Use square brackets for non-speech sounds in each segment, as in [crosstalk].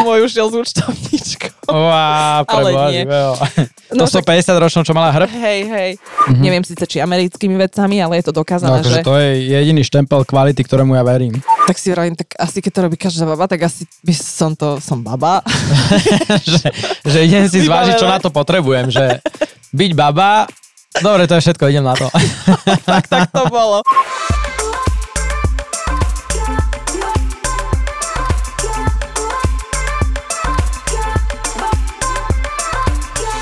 Môj už šiel s účtovníčkou. Wow, Ale nie. To No sú však- 50 ročnou, čo mala hrb? Hej, hej. Mm-hmm. Neviem síce, či americkými vecami, ale je to No, dokázané, akože že... to je jediný štempel kvality, ktorému ja verím. Tak si vravím, tak asi keď to robí každá baba, tak asi by som to, som baba. [laughs] že, že idem si zvážiť, čo na to potrebujem, že byť baba, dobre, to je všetko, idem na to. [laughs] tak, tak to bolo.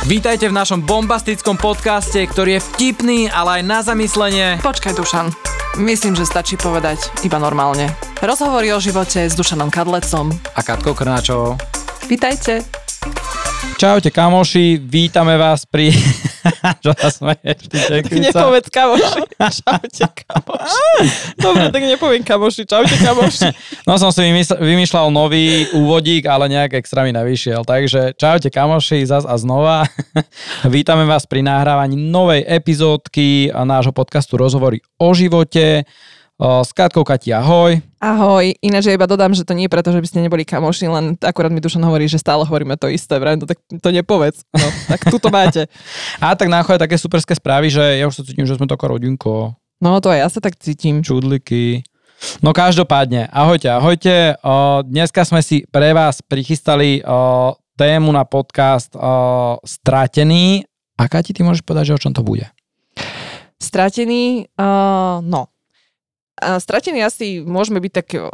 Vítajte v našom bombastickom podcaste, ktorý je vtipný, ale aj na zamyslenie. Počkaj, Dušan. Myslím, že stačí povedať iba normálne. Rozhovory o živote s Dušanom Kadlecom. A Katkou Krnáčovou. Vítajte. Čaute kamoši, vítame vás pri... [laughs] čo sa smeješ, ty tekvica? Nepovedz kamoši. [laughs] Čaute kamoši. [laughs] Dobre, tak nepoviem kamoši. Čaute kamoši. No som si vymysl- vymýšľal nový úvodík, ale nejak extra mi nevyšiel. Takže čaute kamoši, zas a znova. Vítame vás pri nahrávaní novej epizódky nášho podcastu Rozhovory o živote. S Katkou Kati, ahoj. Ahoj, ináč ja iba dodám, že to nie je preto, že by ste neboli kamoši, len akurát mi Dušan hovorí, že stále hovoríme to isté, vrajím, to, tak to nepovedz. No, tak tu to máte. [laughs] A tak náchode také superské správy, že ja už sa cítim, že sme taká rodinko, No to aj ja sa tak cítim. čudliky. No každopádne, ahojte, ahojte. O, dneska sme si pre vás prichystali o, tému na podcast o, Stratený. A Kati, ty môžeš povedať, že o čom to bude? Stratený, uh, no. A stratený asi môžeme byť tak uh,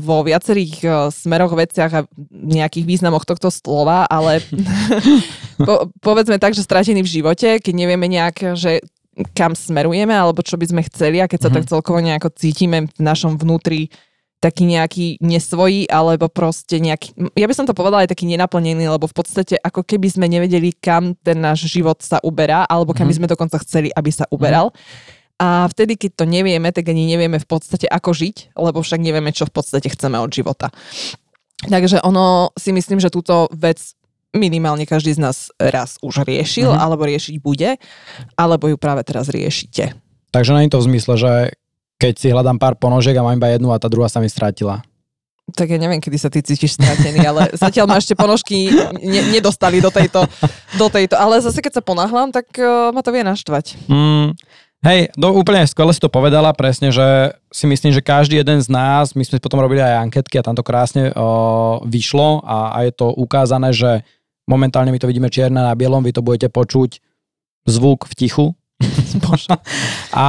vo viacerých uh, smeroch, veciach a nejakých významoch tohto slova, ale [laughs] po, povedzme tak, že stratený v živote, keď nevieme nejak, že kam smerujeme, alebo čo by sme chceli a keď sa Mhm. tak celkovo nejako cítime v našom vnútri taký nejaký nesvojí, alebo proste nejaký, ja by som to povedala aj taký nenaplnený, lebo v podstate ako keby sme nevedeli, kam ten náš život sa uberá, alebo kam by Mhm. sme dokonca chceli, aby sa uberal. A vtedy, keď to nevieme, tak ani nevieme v podstate ako žiť, lebo však nevieme, čo v podstate chceme od života. Takže ono si myslím, že túto vec minimálne každý z nás raz už riešil, Mhm. alebo riešiť bude, alebo ju práve teraz riešite. Takže nie je to v zmysle, že keď si hľadám pár ponožiek a mám iba jednu a tá druhá sa mi strátila. Tak ja neviem, kedy sa ty cítiš stratený, ale zatiaľ ma ešte ponožky ne- nedostali do tejto, do tejto. Ale zase keď sa ponáhľam, tak uh, ma to vie naštvať. Mm, hej, do, úplne skvele si to povedala, presne, že si myslím, že každý jeden z nás, my sme potom robili aj anketky a tam to krásne o, vyšlo a, a je to ukázané, že momentálne my to vidíme čierne na bielom, vy to budete počuť zvuk v tichu. [laughs] a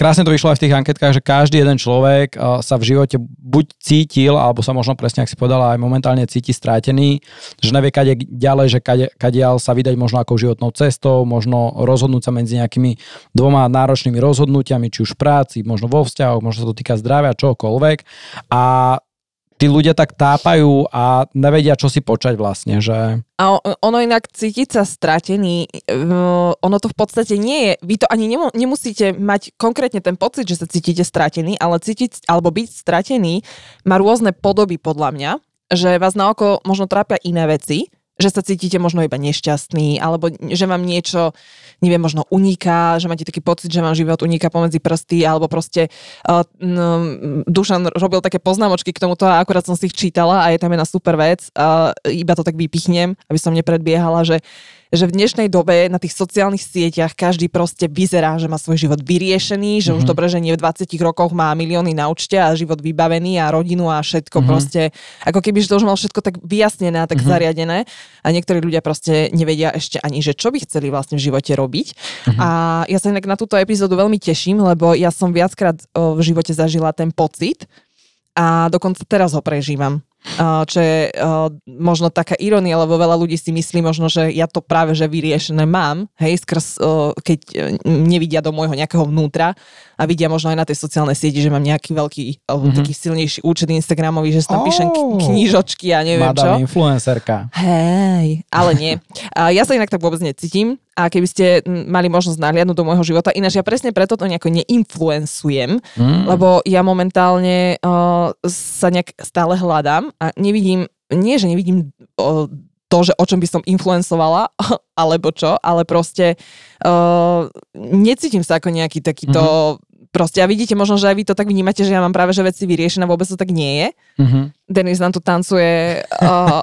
krásne to vyšlo aj v tých anketkách, že každý jeden človek uh, sa v živote buď cítil, alebo sa možno presne, ak si povedala, aj momentálne cíti strátený, že nevie kade ďalej, že kadiaľ sa vydať možno ako životnou cestou, možno rozhodnúť sa medzi nejakými dvoma náročnými rozhodnutiami, či už v práci, možno vo vzťahoch, možno sa to týka zdravia, čokoľvek. A tí ľudia tak tápajú a nevedia, čo si počať vlastne, že... A ono inak cítiť sa stratený, uh, ono to v podstate nie je, vy to ani nemu, nemusíte mať konkrétne ten pocit, že sa cítite stratený, ale cítiť alebo byť stratený má rôzne podoby podľa mňa, že vás na oko možno trápia iné veci, že sa cítite možno iba nešťastný, alebo že vám niečo, neviem, možno uniká, že máte taký pocit, že vám život uniká pomedzi prsty, alebo proste uh, no, Dušan robil také poznámočky k tomuto a akurát som si ich čítala a je tam jedna super vec, uh, iba to tak vypichnem, aby som nepredbiehala, že že v dnešnej dobe na tých sociálnych sieťach každý proste vyzerá, že má svoj život vyriešený, že mm-hmm. už dobre, že nie v 20 rokoch má milióny na účte a život vybavený a rodinu a všetko mm-hmm. proste, ako keby, to už mal všetko tak vyjasnené a tak mm-hmm. zariadené a niektorí ľudia proste nevedia ešte ani, že čo by chceli vlastne v živote robiť. Mm-hmm. A ja sa inak na túto epizódu veľmi teším, lebo ja som viackrát v živote zažila ten pocit a dokonca teraz ho prežívam. Čo je možno taká ironia, lebo veľa ľudí si myslí možno, že ja to práve že vyriešené mám, hej, skrz, keď uh, nevidia do môjho nejakého vnútra a vidia možno aj na tej sociálnej sieti, že mám nejaký veľký, alebo mm-hmm. taký silnejší účet Instagramový, že tam oh. píšem k- knižočky a neviem čo. Madame influencerka. Hej, ale nie. A ja sa inak tak vôbec necítim a keby ste mali možnosť nahliadnúť do môjho života, ináč ja presne preto to nejako neinfluencujem, Mm. lebo ja momentálne uh, sa nejak stále hľadám a nevidím, nie že nevidím uh, to, že o čom by som influencovala, [laughs] alebo čo, ale proste uh, necítim sa ako nejaký takýto Mhm. proste a vidíte možno, že aj vy to tak vnímate, že ja mám práve že veci vyriešené, vôbec to tak nie je. Mm-hmm. Denis nám [laughs] [laughs] tu tancuje. Uh,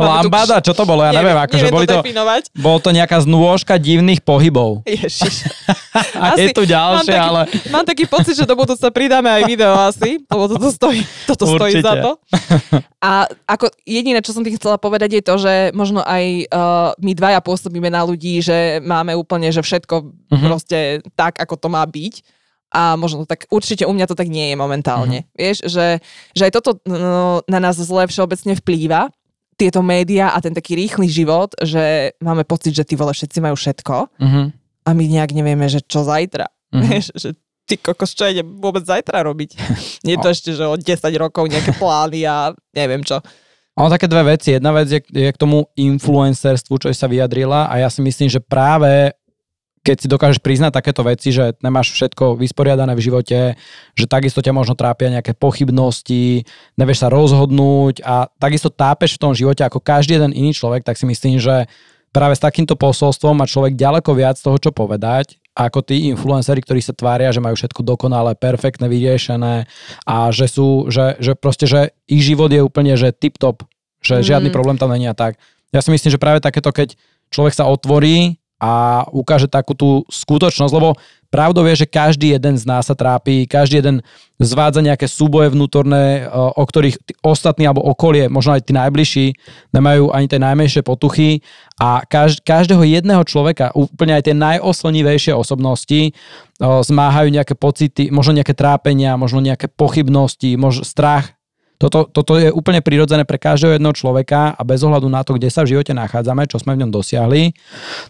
Lambada, čo to bolo? Ja neviem, akože boli to, definovať. bol to nejaká znôžka divných pohybov. [laughs] Ježiš. A je tu ďalšie, mám taký, ale... Mám taký pocit, že do budúca pridáme aj video asi, lebo toto stojí, toto stojí Určite. za to. A ako jediné, čo som tým chcela povedať, je to, že možno aj uh, my dvaja pôsobíme na ľudí, že máme úplne, že všetko Mhm. proste tak, ako to má byť. A možno tak, určite u mňa to tak nie je momentálne. Mhm. Vieš, že, že aj toto no, na nás zle všeobecne vplýva, tieto médiá a ten taký rýchly život, že máme pocit, že tí vole všetci majú všetko Mhm. a my nejak nevieme, že čo zajtra. Mhm. Vieš, že ty kokos, čo ide vôbec zajtra robiť? [laughs] Nie je to ešte, že o 10 rokov nejaké plány a neviem čo. Ono také dve veci. Jedna vec je, je k tomu influencerstvu, čo sa vyjadrila a ja si myslím, že práve keď si dokážeš priznať takéto veci, že nemáš všetko vysporiadané v živote, že takisto ťa možno trápia nejaké pochybnosti, nevieš sa rozhodnúť a takisto tápeš v tom živote ako každý jeden iný človek, tak si myslím, že práve s takýmto posolstvom má človek ďaleko viac toho, čo povedať, ako tí influenceri, ktorí sa tvária, že majú všetko dokonale, perfektne vyriešené a že sú, že, že proste, že ich život je úplne, že tip-top, že Mm. žiadny problém tam není a tak. Ja si myslím, že práve takéto, keď človek sa otvorí a ukáže takú tú skutočnosť, lebo pravdou je, že každý jeden z nás sa trápi, každý jeden zvádza nejaké súboje vnútorné, o o ktorých ostatní alebo okolie, možno aj tí najbližší, nemajú ani tie najmenšie potuchy. A kaž, každého jedného človeka, úplne aj tie najoslnivejšie osobnosti o, zmáhajú nejaké pocity, možno nejaké trápenia, možno nejaké pochybnosti, možno strach, toto, toto je úplne prirodzené pre každého jedného človeka a bez ohľadu na to, kde sa v živote nachádzame, čo sme v ňom dosiahli,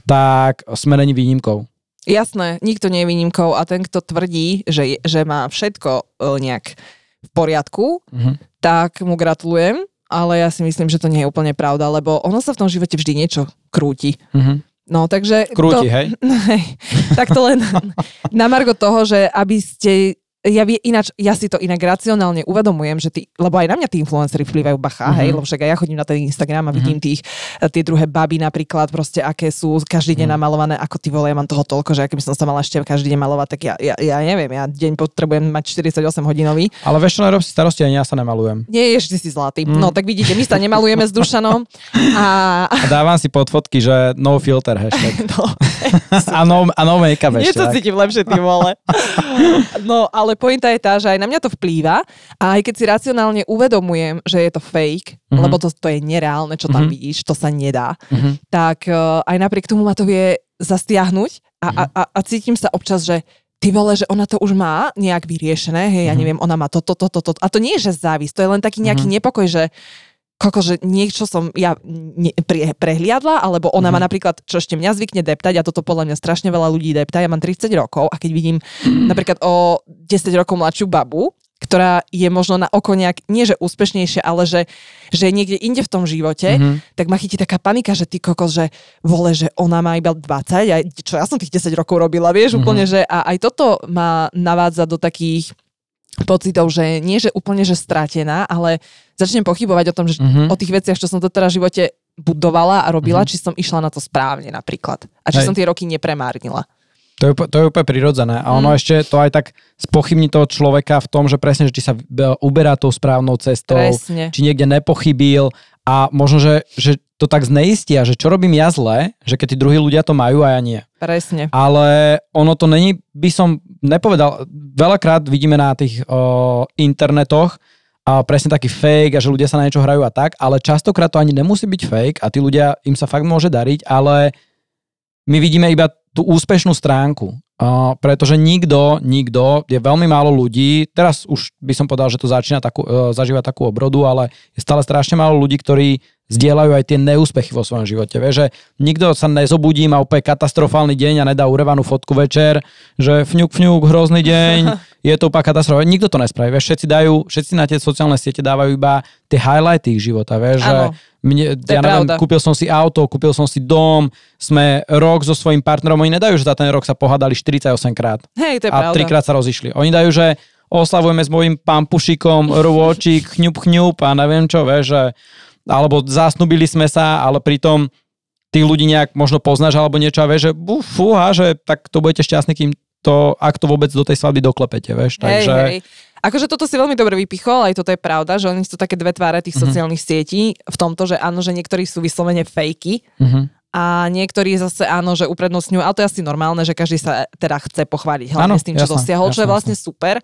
tak sme není výnimkou. Jasné, nikto nie je výnimkou a ten, kto tvrdí, že, že má všetko e, nejak v poriadku, Mhm. tak mu gratulujem, ale ja si myslím, že to nie je úplne pravda, lebo ono sa v tom živote vždy niečo krúti. Mhm. No, takže... Krúti, to, hej? [laughs] hej. Tak to len [laughs] na margo toho, že aby ste ja vie, ináč, ja si to inak racionálne uvedomujem, že ty, lebo aj na mňa tí influencery vplyvajú bacha, mm-hmm. hej, lebo však aj ja chodím na ten Instagram a vidím tých, eh, tie druhé baby napríklad, proste aké sú každý deň namalované, ako ty vole, ja mám toho toľko, že keby som sa mala ešte každý deň malovať, tak ja, ja, ja neviem, ja deň potrebujem mať 48 hodinový. Ale vieš čo, nerob si starosti, ani ja sa nemalujem. Nie, ešte si zlatý. Mm. No tak vidíte, my sa nemalujeme s Dušanom [laughs] a... A dávam si pod fotky, že no filter hashtag. [laughs] No, [laughs] A no, a no make-up ešte. tak. cítim lepšie, ty vole. No, ale pointa je tá, že aj na mňa to vplýva a aj keď si racionálne uvedomujem, že je to fake, Mhm. mm-hmm. lebo to, to je nereálne, čo tam Mhm. vidíš, to sa nedá, Mhm. tak uh, aj napriek tomu ma to vie zastiahnuť a, a, a, a cítim sa občas, že ty vole, že ona to už má nejak vyriešené, hej, ja Mhm. neviem, ona má toto, toto, toto. A to nie je, že závis, to je len taký nejaký Mhm. nepokoj, že koko, že niečo som ja ne, pre, prehliadla, alebo ona Mhm. má napríklad, čo ešte mňa zvykne deptať, a toto podľa mňa strašne veľa ľudí depta, ja mám 30 rokov a keď vidím napríklad o 10 rokov mladšiu babu, ktorá je možno na oko nejak, nie že úspešnejšia, ale že, že je niekde inde v tom živote, Mhm. tak ma chytí taká panika, že ty kokos, že vole, že ona má iba 20, a čo ja som tých 10 rokov robila, vieš, Mhm. úplne, že a aj toto ma navádza do takých pocitov, že nie, že úplne, že stratená, ale začnem pochybovať o tom, že Mhm. o tých veciach, čo som to teraz v živote budovala a robila, Mhm. či som išla na to správne napríklad. A či Hej. som tie roky nepremárnila. To je, to je úplne prirodzené. A ono Mm. ešte to aj tak spochybní toho človeka v tom, že presne, že či sa uberá tou správnou cestou, Presne. či niekde nepochybil a možno, že, že to tak zneistia, že čo robím ja zle, že keď tí druhí ľudia to majú a ja nie. Presne. Ale ono to není, by som nepovedal, veľakrát vidíme na tých o, internetoch a presne taký fake a že ľudia sa na niečo hrajú a tak, ale častokrát to ani nemusí byť fake a tí ľudia, im sa fakt môže dariť, ale my vidíme iba tú úspešnú stránku. Uh, pretože nikto, nikto, je veľmi málo ľudí, teraz už by som povedal, že to začína takú, uh, zažívať takú obrodu, ale je stále strašne málo ľudí, ktorí zdieľajú aj tie neúspechy vo svojom živote. Vieš, že nikto sa nezobudí, má úplne katastrofálny deň a nedá urevanú fotku večer, že fňuk, fňuk, hrozný deň, [laughs] je to úplne katastrofa. Nikto to nespraví. Vieš, všetci dajú, všetci na tie sociálne siete dávajú iba tie highlighty ich života. Vieš, že mne, To ja neviem, pravda. kúpil som si auto, kúpil som si dom, sme rok so svojím partnerom, oni nedajú, že za ten rok sa pohádali 48 krát Hej, to je a pravda. trikrát sa rozišli. Oni dajú, že oslavujeme s mojim pampušikom, rôčik, chňup, chňup a neviem čo, vieš, že, alebo zasnubili sme sa, ale pritom tých ľudí nejak možno poznáš alebo niečo a vieš, že fúha, že tak to budete šťastní, kým to, ak to vôbec do tej svadby doklepete, vieš, takže... Hej, hej. Akože toto si veľmi dobre vypichol, aj toto je pravda, že oni sú také dve tváre tých Mhm. sociálnych sietí v tomto, že áno, že niektorí sú vyslovene fejky Uh-huh. a niektorí zase áno, že uprednostňujú, ale to je asi normálne, že každý sa teda chce pochváliť hlavne Áno, s tým, čo jasné, dosiahol, čo je vlastne super.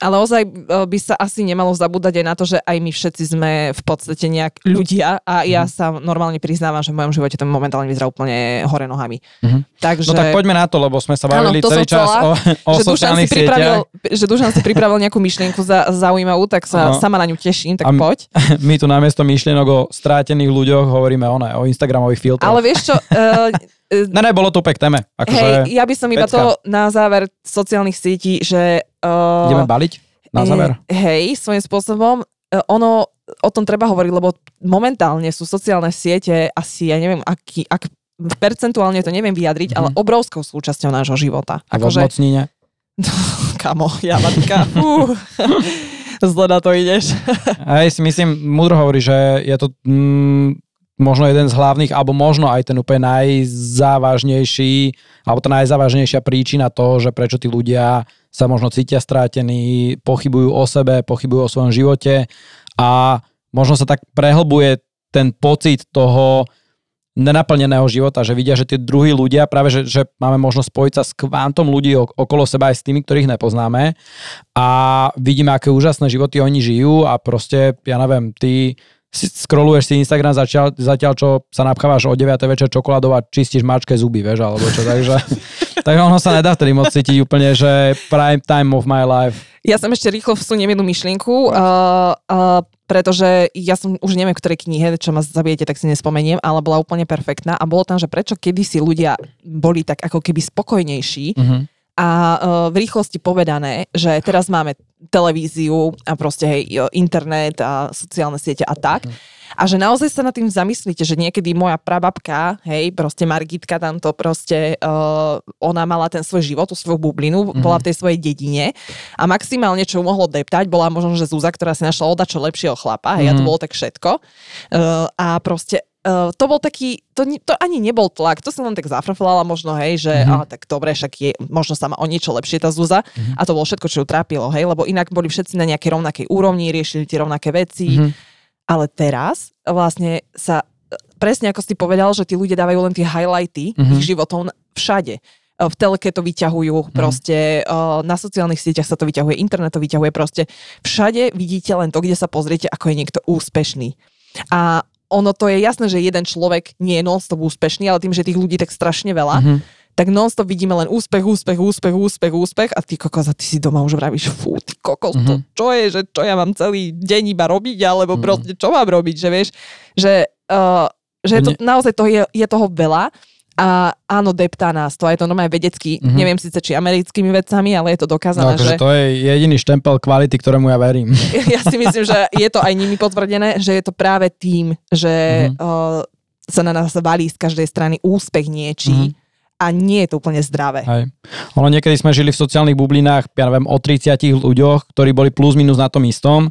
Ale ozaj e, by sa asi nemalo zabúdať aj na to, že aj my všetci sme v podstate nejak ľudia a ja Mhm. sa normálne priznávam, že v mojom živote to momentálne vyzerá úplne hore nohami. Mhm. Takže... No tak poďme na to, lebo sme sa bavili to celý čas chcela, o, o že si sociálnych pripravil, sieťach. že Dušan si pripravil nejakú myšlienku za, zaujímavú, tak sa Áno. sama na ňu teším, tak A m- poď. [laughs] My tu namiesto myšlienok o strátených ľuďoch hovoríme o, ne, o Instagramových filtroch. Ale vieš čo, uh, [laughs] Ne, ne, bolo to úplne k téme. Akože hej, ja by som iba pecka. to na záver sociálnych sietí, že... Uh, ideme baliť na záver. Eh, Hej, svojím spôsobom. eh, Ono, o tom treba hovoriť, lebo momentálne sú sociálne siete asi, ja neviem, aký, ak, percentuálne to neviem vyjadriť, Mhm. ale obrovskou súčasťou nášho života. A v odmocnine. [laughs] kamo, Javatka, fú, [laughs] zle na to ideš. [laughs] A ja si myslím, múdro hovorí, že je to mm, možno jeden z hlavných, alebo možno aj ten úplne najzávažnejší, alebo tá najzávažnejšia príčina toho, že prečo tí ľudia sa možno cítia strátení, pochybujú o sebe, pochybujú o svojom živote a možno sa tak prehlbuje ten pocit toho nenaplneného života, že vidia, že tí druhí ľudia, práve že, že máme možnosť spojiť sa s kvantom ľudí ok- okolo seba aj s tými, ktorých nepoznáme a vidíme, aké úžasné životy oni žijú a proste, ja neviem, ty scrolluješ si Instagram zatiaľ, zatiaľ čo sa napchávaš o 9. večer čokoládou a čistíš mačke zuby, vieš, alebo čo, takže [laughs] tak ono sa nedá vtedy moc cítiť úplne, že prime time of my life. Ja som ešte rýchlo vsuniem jednu myšlienku, uh, uh, pretože ja som už neviem, v ktorej knihe, čo ma zabijete, tak si nespomeniem, ale bola úplne perfektná a bolo tam, že prečo kedysi ľudia boli tak ako keby spokojnejší Uh-huh. A uh, v rýchlosti povedané, že teraz máme televíziu a proste hej, jo, internet a sociálne siete a tak. A že naozaj sa nad tým zamyslíte, že niekedy moja prababka, hej, proste Margitka tamto proste, uh, ona mala ten svoj život, tú svoju bublinu, mm-hmm. bola v tej svojej dedine a maximálne, čo ju mohlo deptať, bola možno, že Zúza, ktorá si našla odačo lepšieho chlapa, hej, mm-hmm. a to bolo tak všetko. Uh, a proste Uh, to bol taký, to, to ani nebol tlak, to som len tak zafrflala možno, hej, že Mhm. mm-hmm. a, tak dobre, však je, možno sa má o niečo lepšie tá Zúza mm-hmm. a to bolo všetko, čo ju trápilo, hej, lebo inak boli všetci na nejakej rovnakej úrovni, riešili tie rovnaké veci, Mhm. mm-hmm. ale teraz vlastne sa, e, presne ako si povedal, že tí ľudia dávajú len tie highlighty Mhm. mm-hmm. ich životov všade. E, V telke to vyťahujú, mm-hmm. proste e, na sociálnych sieťach sa to vyťahuje, internet to vyťahuje, proste všade vidíte len to, kde sa pozriete, ako je niekto úspešný. A ono to je jasné, že jeden človek nie je non-stop úspešný, ale tým, že tých ľudí tak strašne veľa, Mhm. tak non-stop vidíme len úspech, úspech, úspech, úspech, úspech a ty kokos, a ty si doma už vravíš, fú, ty kokos, Mhm. to čo je, že čo ja mám celý deň iba robiť, alebo Mhm. proste čo mám robiť, že vieš, že, uh, že je to, naozaj to je, je toho veľa a áno, deptá nás to, je to normálne vedecky, Mhm. neviem síce či americkými vecami, ale je to No, dokázané, akože že to je jediný štempel kvality, ktorému ja verím. [laughs] ja si myslím, že je to aj nimi potvrdené, že je to práve tým, že Mhm. uh, sa na nás valí z každej strany úspech niečí Mhm. a nie je to úplne zdravé. Hej. Ono niekedy sme žili v sociálnych bublinách, ja neviem, o 30 ľuďoch, ktorí boli plus minus na tom istom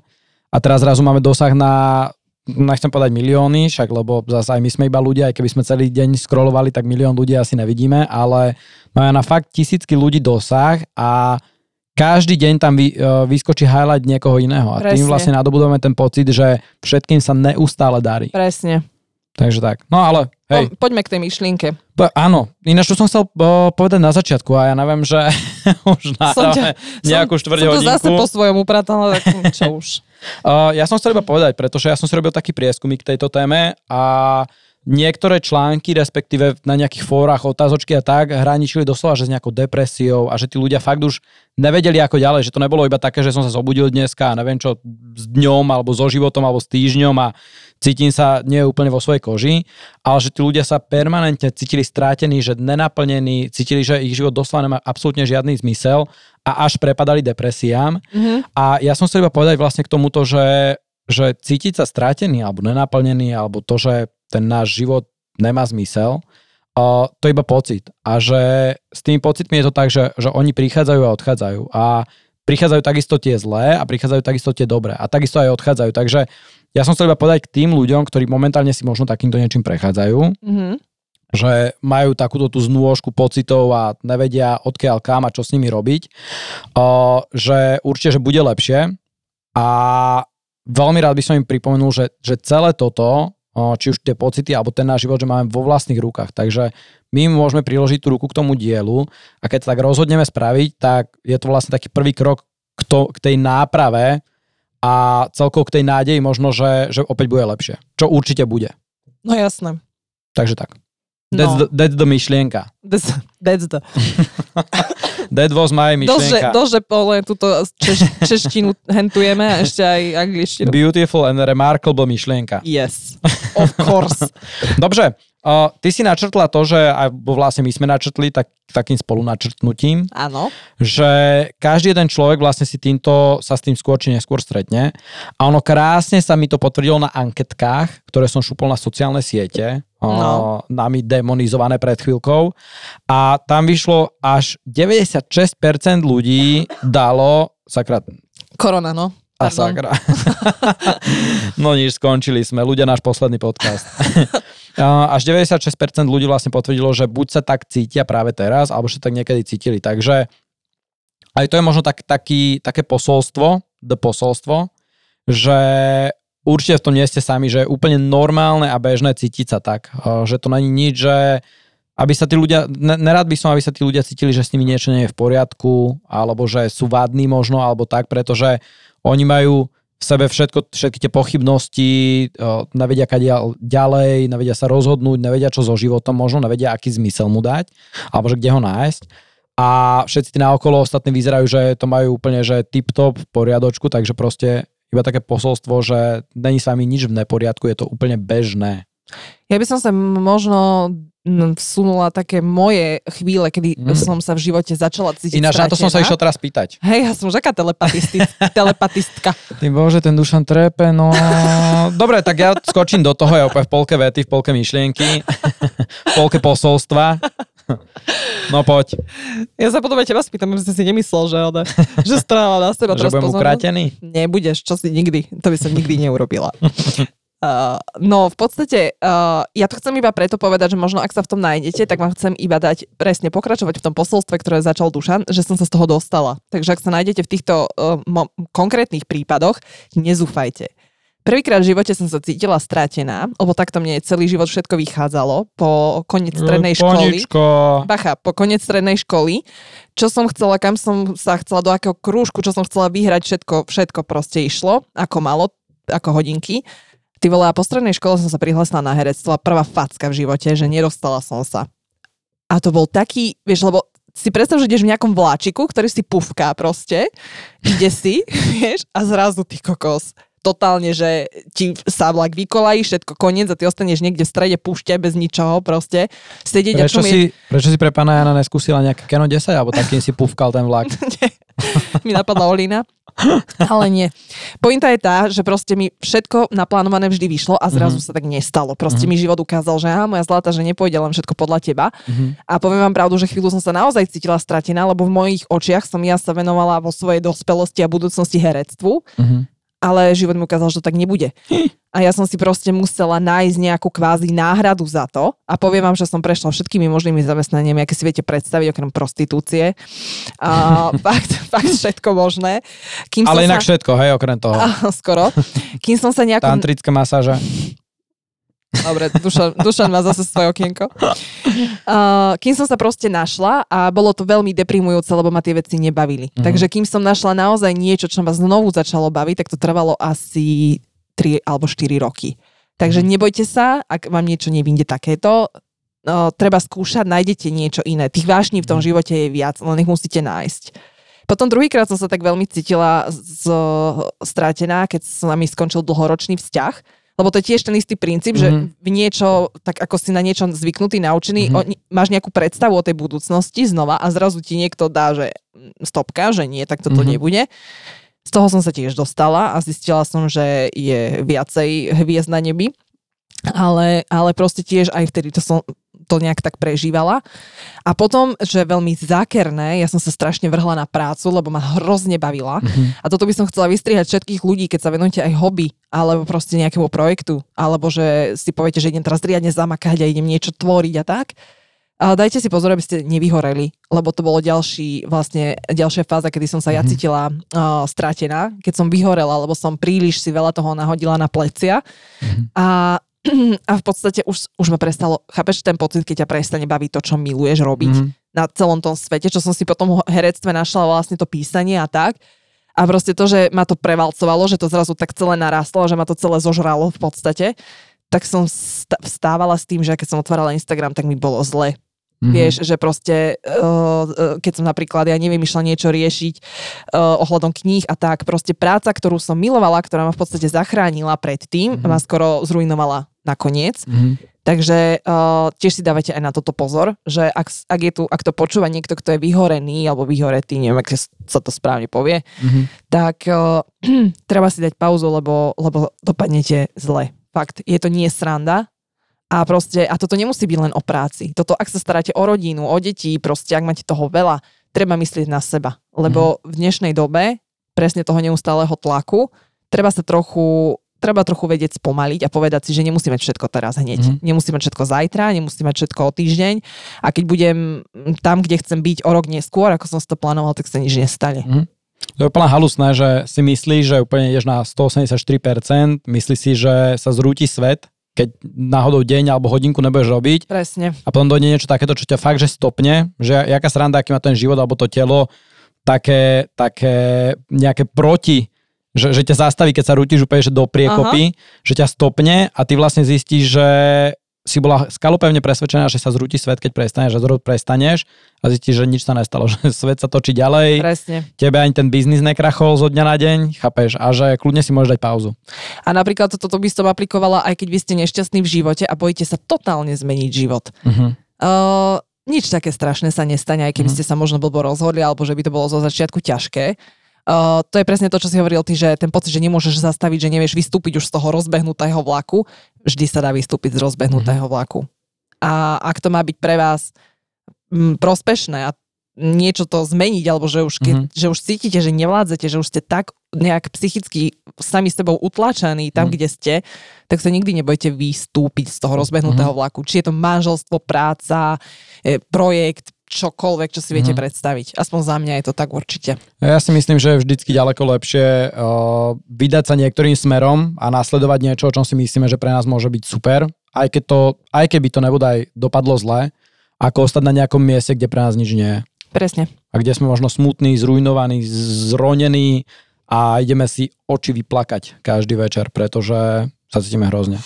a teraz zrazu máme dosah na nechcem povedať milióny, však lebo zase aj my sme iba ľudia, aj keby sme celý deň scrollovali, tak milión ľudí asi nevidíme, ale máme na fakt tisícky ľudí dosah a každý deň tam vy, uh, vyskočí highlight niekoho iného a tým Presne. vlastne nadobudujeme ten pocit, že všetkým sa neustále darí. Presne. Takže tak. No ale, hej, Po, poďme k tej myšlienke. Po, áno, ináč čo som chcel o, povedať na začiatku a ja neviem, že [laughs] už Som ťa- nejakú štvrť som to hodinku. zase po svojom upratala, tak čo [laughs] už. Uh, ja som chcel iba povedať, pretože ja som si robil taký prieskumy k tejto téme a niektoré články, respektíve na nejakých fórach, otázočky a tak, hraničili doslova, že s nejakou depresiou a že tí ľudia fakt už nevedeli ako ďalej, že to nebolo iba také, že som sa zobudil dneska a neviem čo s dňom alebo so životom alebo s týždňom a cítim sa nie úplne vo svojej koži, ale že tí ľudia sa permanentne cítili strátení, že nenaplnení, cítili, že ich život doslova nemá absolútne žiadny zmysel a až prepadali depresiám. Mhm. A ja som chcel iba povedať vlastne k tomuto, že, že cítiť sa strátený alebo nenaplnený, alebo to, že ten náš život nemá zmysel, uh, to je iba pocit. A že s tými pocitmi je to tak, že, že oni prichádzajú a odchádzajú. A prichádzajú takisto tie zlé a prichádzajú takisto tie dobré. A takisto aj odchádzajú. Takže ja som chcel iba povedať k tým ľuďom, ktorí momentálne si možno takýmto niečím prechádzajú, Mhm. že majú takúto tú znôžku pocitov a nevedia odkiaľ kam a čo s nimi robiť, o, že určite, že bude lepšie a veľmi rád by som im pripomenul, že, že celé toto, či už tie pocity alebo ten náš život, že máme vo vlastných rukách, takže my môžeme priložiť tú ruku k tomu dielu a keď tak rozhodneme spraviť, tak je to vlastne taký prvý krok k, to, k tej náprave a celkovo k tej nádeji možno, že, že opäť bude lepšie. Čo určite bude. No jasné. Takže tak. That's, no. the, that's the myšlienka. That's, that's the... [laughs] that was my myšlienka. Dože, dože len túto češ, češtinu hentujeme a ešte aj angličtinu. Beautiful and remarkable myšlienka. Yes, of course. [laughs] Dobre, Uh, ty si načrtla to, že aj vlastne my sme načrtli tak, takým spolunačrtnutím, Áno. že každý jeden človek vlastne si týmto sa s tým skôr či neskôr stretne. A ono krásne sa mi to potvrdilo na anketkách, ktoré som šupol na sociálne siete, no. nami demonizované pred chvíľkou. A tam vyšlo až 96% ľudí dalo, sakra... Korona, no. A sakra. [laughs] no nič, skončili sme. Ľudia, náš posledný podcast. [laughs] až 96% ľudí vlastne potvrdilo, že buď sa tak cítia práve teraz, alebo že tak niekedy cítili. Takže aj to je možno tak, taký, také posolstvo, the posolstvo, že určite v tom nie ste sami, že je úplne normálne a bežné cítiť sa tak. Že to není nič, že aby sa tí ľudia, nerad by som, aby sa tí ľudia cítili, že s nimi niečo nie je v poriadku, alebo že sú vadní možno, alebo tak, pretože oni majú v sebe všetko, všetky tie pochybnosti, nevedia kade ďalej, nevedia sa rozhodnúť, nevedia čo so životom, možno nevedia, aký zmysel mu dať, alebo že kde ho nájsť. A všetci tí naokolo ostatní vyzerajú, že to majú úplne, že tip-top v poriadočku, takže proste iba také posolstvo, že není s vami nič v neporiadku, je to úplne bežné. Ja by som sa možno vsunula také moje chvíle, kedy mm. som sa v živote začala cítiť Ináč, na to som sa išiel teraz pýtať. Hej, ja som žaká [laughs] telepatistka. Ty bože, ten Dušan trepe, no... Dobre, tak ja skočím do toho, ja úplne v polke vety, v polke myšlienky, v polke posolstva. No poď. Ja sa potom aj teba spýtam, že si si nemyslel, že, ale, že stráva na seba. Že budem ukrátený? Nebudeš, čo si nikdy, to by som nikdy neurobila. [laughs] Uh, no v podstate uh, ja to chcem iba preto povedať, že možno ak sa v tom nájdete, tak vám chcem iba dať presne pokračovať v tom posolstve, ktoré začal Dušan, že som sa z toho dostala. Takže ak sa nájdete v týchto uh, mo- konkrétnych prípadoch, nezúfajte. Prvýkrát v živote som sa cítila stratená, lebo takto mne celý život všetko vychádzalo po koniec strednej školy. Bacha, po koniec strednej školy. Čo som chcela, kam som sa chcela, do akého krúžku, čo som chcela vyhrať, všetko, všetko proste išlo, ako malo, ako hodinky. Ty vole, a po strednej škole som sa prihlásila na herectvo a prvá facka v živote, že nedostala som sa. A to bol taký, vieš, lebo si predstav, že ideš v nejakom vláčiku, ktorý si pufká proste, ide si, [laughs] vieš, a zrazu ty kokos totálne, že ti sa vlak vykolají, všetko koniec a ty ostaneš niekde v strede púšte bez ničoho proste. Sedieť prečo, si, je... prečo si pre pána Jana neskúsila nejaké Keno 10 alebo takým si púvkal ten vlak? [laughs] mi napadla Olina. Ale nie. Pointa je tá, že proste mi všetko naplánované vždy vyšlo a zrazu mm-hmm. sa tak nestalo. Proste mm-hmm. mi život ukázal, že á, moja zlata, že nepôjde len všetko podľa teba. Mm-hmm. A poviem vám pravdu, že chvíľu som sa naozaj cítila stratená, lebo v mojich očiach som ja sa venovala vo svojej dospelosti a budúcnosti herectvu. Mm-hmm ale život mi ukázal, že to tak nebude. A ja som si proste musela nájsť nejakú kvázi náhradu za to a poviem vám, že som prešla všetkými možnými zamestnaniami, aké si viete predstaviť, okrem prostitúcie. A [laughs] fakt, fakt všetko možné. Kým ale inak sa... všetko, hej, okrem toho. [laughs] A, skoro. Kým som sa nejako... Tantrická masáža. Dobre, Dušan, Dušan má zase svoje okienko. Uh, kým som sa proste našla a bolo to veľmi deprimujúce, lebo ma tie veci nebavili. Mm-hmm. Takže kým som našla naozaj niečo, čo ma znovu začalo baviť, tak to trvalo asi 3 alebo 4 roky. Takže mm-hmm. nebojte sa, ak vám niečo nevíde takéto, uh, treba skúšať, nájdete niečo iné. Tých vášní v tom mhm. živote je viac, len ich musíte nájsť. Potom druhýkrát som sa tak veľmi cítila z, z, stratená, keď sa mi skončil dlhoročný vzťah lebo to je tiež ten istý princíp, mm-hmm. že v niečo, tak ako si na niečo zvyknutý, naučený, mm-hmm. o, máš nejakú predstavu o tej budúcnosti znova a zrazu ti niekto dá, že stopka, že nie, tak toto mm-hmm. nebude. Z toho som sa tiež dostala a zistila som, že je viacej hviezd na nebi ale, ale proste tiež aj vtedy to som to nejak tak prežívala. A potom, že veľmi zákerné, ja som sa strašne vrhla na prácu, lebo ma hrozne bavila. Mm-hmm. A toto by som chcela vystrihať všetkých ľudí, keď sa venujete aj hobby, alebo proste nejakému projektu, alebo že si poviete, že idem teraz riadne zamakať a idem niečo tvoriť a tak. A dajte si pozor, aby ste nevyhoreli, lebo to bolo ďalší, vlastne ďalšia fáza, kedy som sa ja mhm. cítila uh, stratená, keď som vyhorela, lebo som príliš si veľa toho nahodila na plecia. Mm-hmm. A a v podstate už, už ma prestalo, chápeš ten pocit, keď ťa prestane baviť to, čo miluješ robiť mm-hmm. na celom tom svete, čo som si potom v herectve našla vlastne to písanie a tak. A proste to, že ma to prevalcovalo, že to zrazu tak celé narastlo, že ma to celé zožralo v podstate, tak som vstávala s tým, že keď som otvárala Instagram, tak mi bolo zle. Mm-hmm. Vieš, že proste, uh, keď som napríklad, ja neviem, išla niečo riešiť uh, ohľadom kníh a tak, proste práca, ktorú som milovala, ktorá ma v podstate zachránila predtým, mm-hmm. ma skoro zrujnovala nakoniec. Mm-hmm. Takže uh, tiež si dávajte aj na toto pozor, že ak, ak, je tu, ak to počúva niekto, kto je vyhorený alebo vyhoretý, neviem, ak sa to správne povie, mm-hmm. tak uh, [clears throat] treba si dať pauzu, lebo, lebo dopadnete zle. Fakt, je to nie sranda, a proste, a toto nemusí byť len o práci. Toto, ak sa staráte o rodinu, o deti, proste, ak máte toho veľa, treba myslieť na seba. Lebo mm. v dnešnej dobe, presne toho neustáleho tlaku, treba sa trochu treba trochu vedieť spomaliť a povedať si, že nemusí mať všetko teraz hneď. Mm. Nemusí mať všetko zajtra, nemusí mať všetko o týždeň a keď budem tam, kde chcem byť o rok neskôr, ako som si to plánoval, tak sa nič nestane. Mm. To je úplne halusné, že si myslíš, že úplne ideš na 184%, myslíš si, že sa zrúti svet keď náhodou deň alebo hodinku nebudeš robiť. Presne. A potom dojde niečo takéto, čo ťa fakt, že stopne, že jaká sranda, aký má ten život alebo to telo, také, také nejaké proti že, že ťa zastaví, keď sa rútiš úplne že do priekopy, Aha. že ťa stopne a ty vlastne zistíš, že si bola skalopevne presvedčená, že sa zrúti svet, keď prestaneš a zrovna prestaneš a zistíš, že nič sa nestalo, [laughs] že svet sa točí ďalej. Presne. Tebe ani ten biznis nekrachol zo dňa na deň, chápeš? A že kľudne si môžeš dať pauzu. A napríklad toto by som aplikovala aj keď vy ste nešťastní v živote a bojíte sa totálne zmeniť život. Uh-huh. Uh, nič také strašné sa nestane, aj keby uh-huh. ste sa možno blbo rozhodli, alebo že by to bolo zo začiatku ťažké. Uh, to je presne to, čo si hovoril ty, že ten pocit, že nemôžeš zastaviť, že nevieš vystúpiť už z toho rozbehnutého vlaku, vždy sa dá vystúpiť z rozbehnutého mhm. vlaku. A ak to má byť pre vás m, prospešné a niečo to zmeniť, alebo že už, keď, mm-hmm. že už cítite, že nevládzete, že už ste tak nejak psychicky sami s sebou utlačení tam, mm. kde ste, tak sa nikdy nebojte vystúpiť z toho rozbehnutého mm-hmm. vlaku. Či je to manželstvo, práca, projekt, čokoľvek, čo si viete mm. predstaviť. Aspoň za mňa je to tak určite. Ja si myslím, že je vždycky ďaleko lepšie uh, vydať sa niektorým smerom a nasledovať niečo, o čom si myslíme, že pre nás môže byť super, aj, keď to, aj keby to nebude aj dopadlo zle, ako ostať na nejakom mieste, kde pre nás nič nie je. Presne. A kde sme možno smutní, zrujnovaní, zronení a ideme si oči vyplakať každý večer, pretože sa cítime hrozne.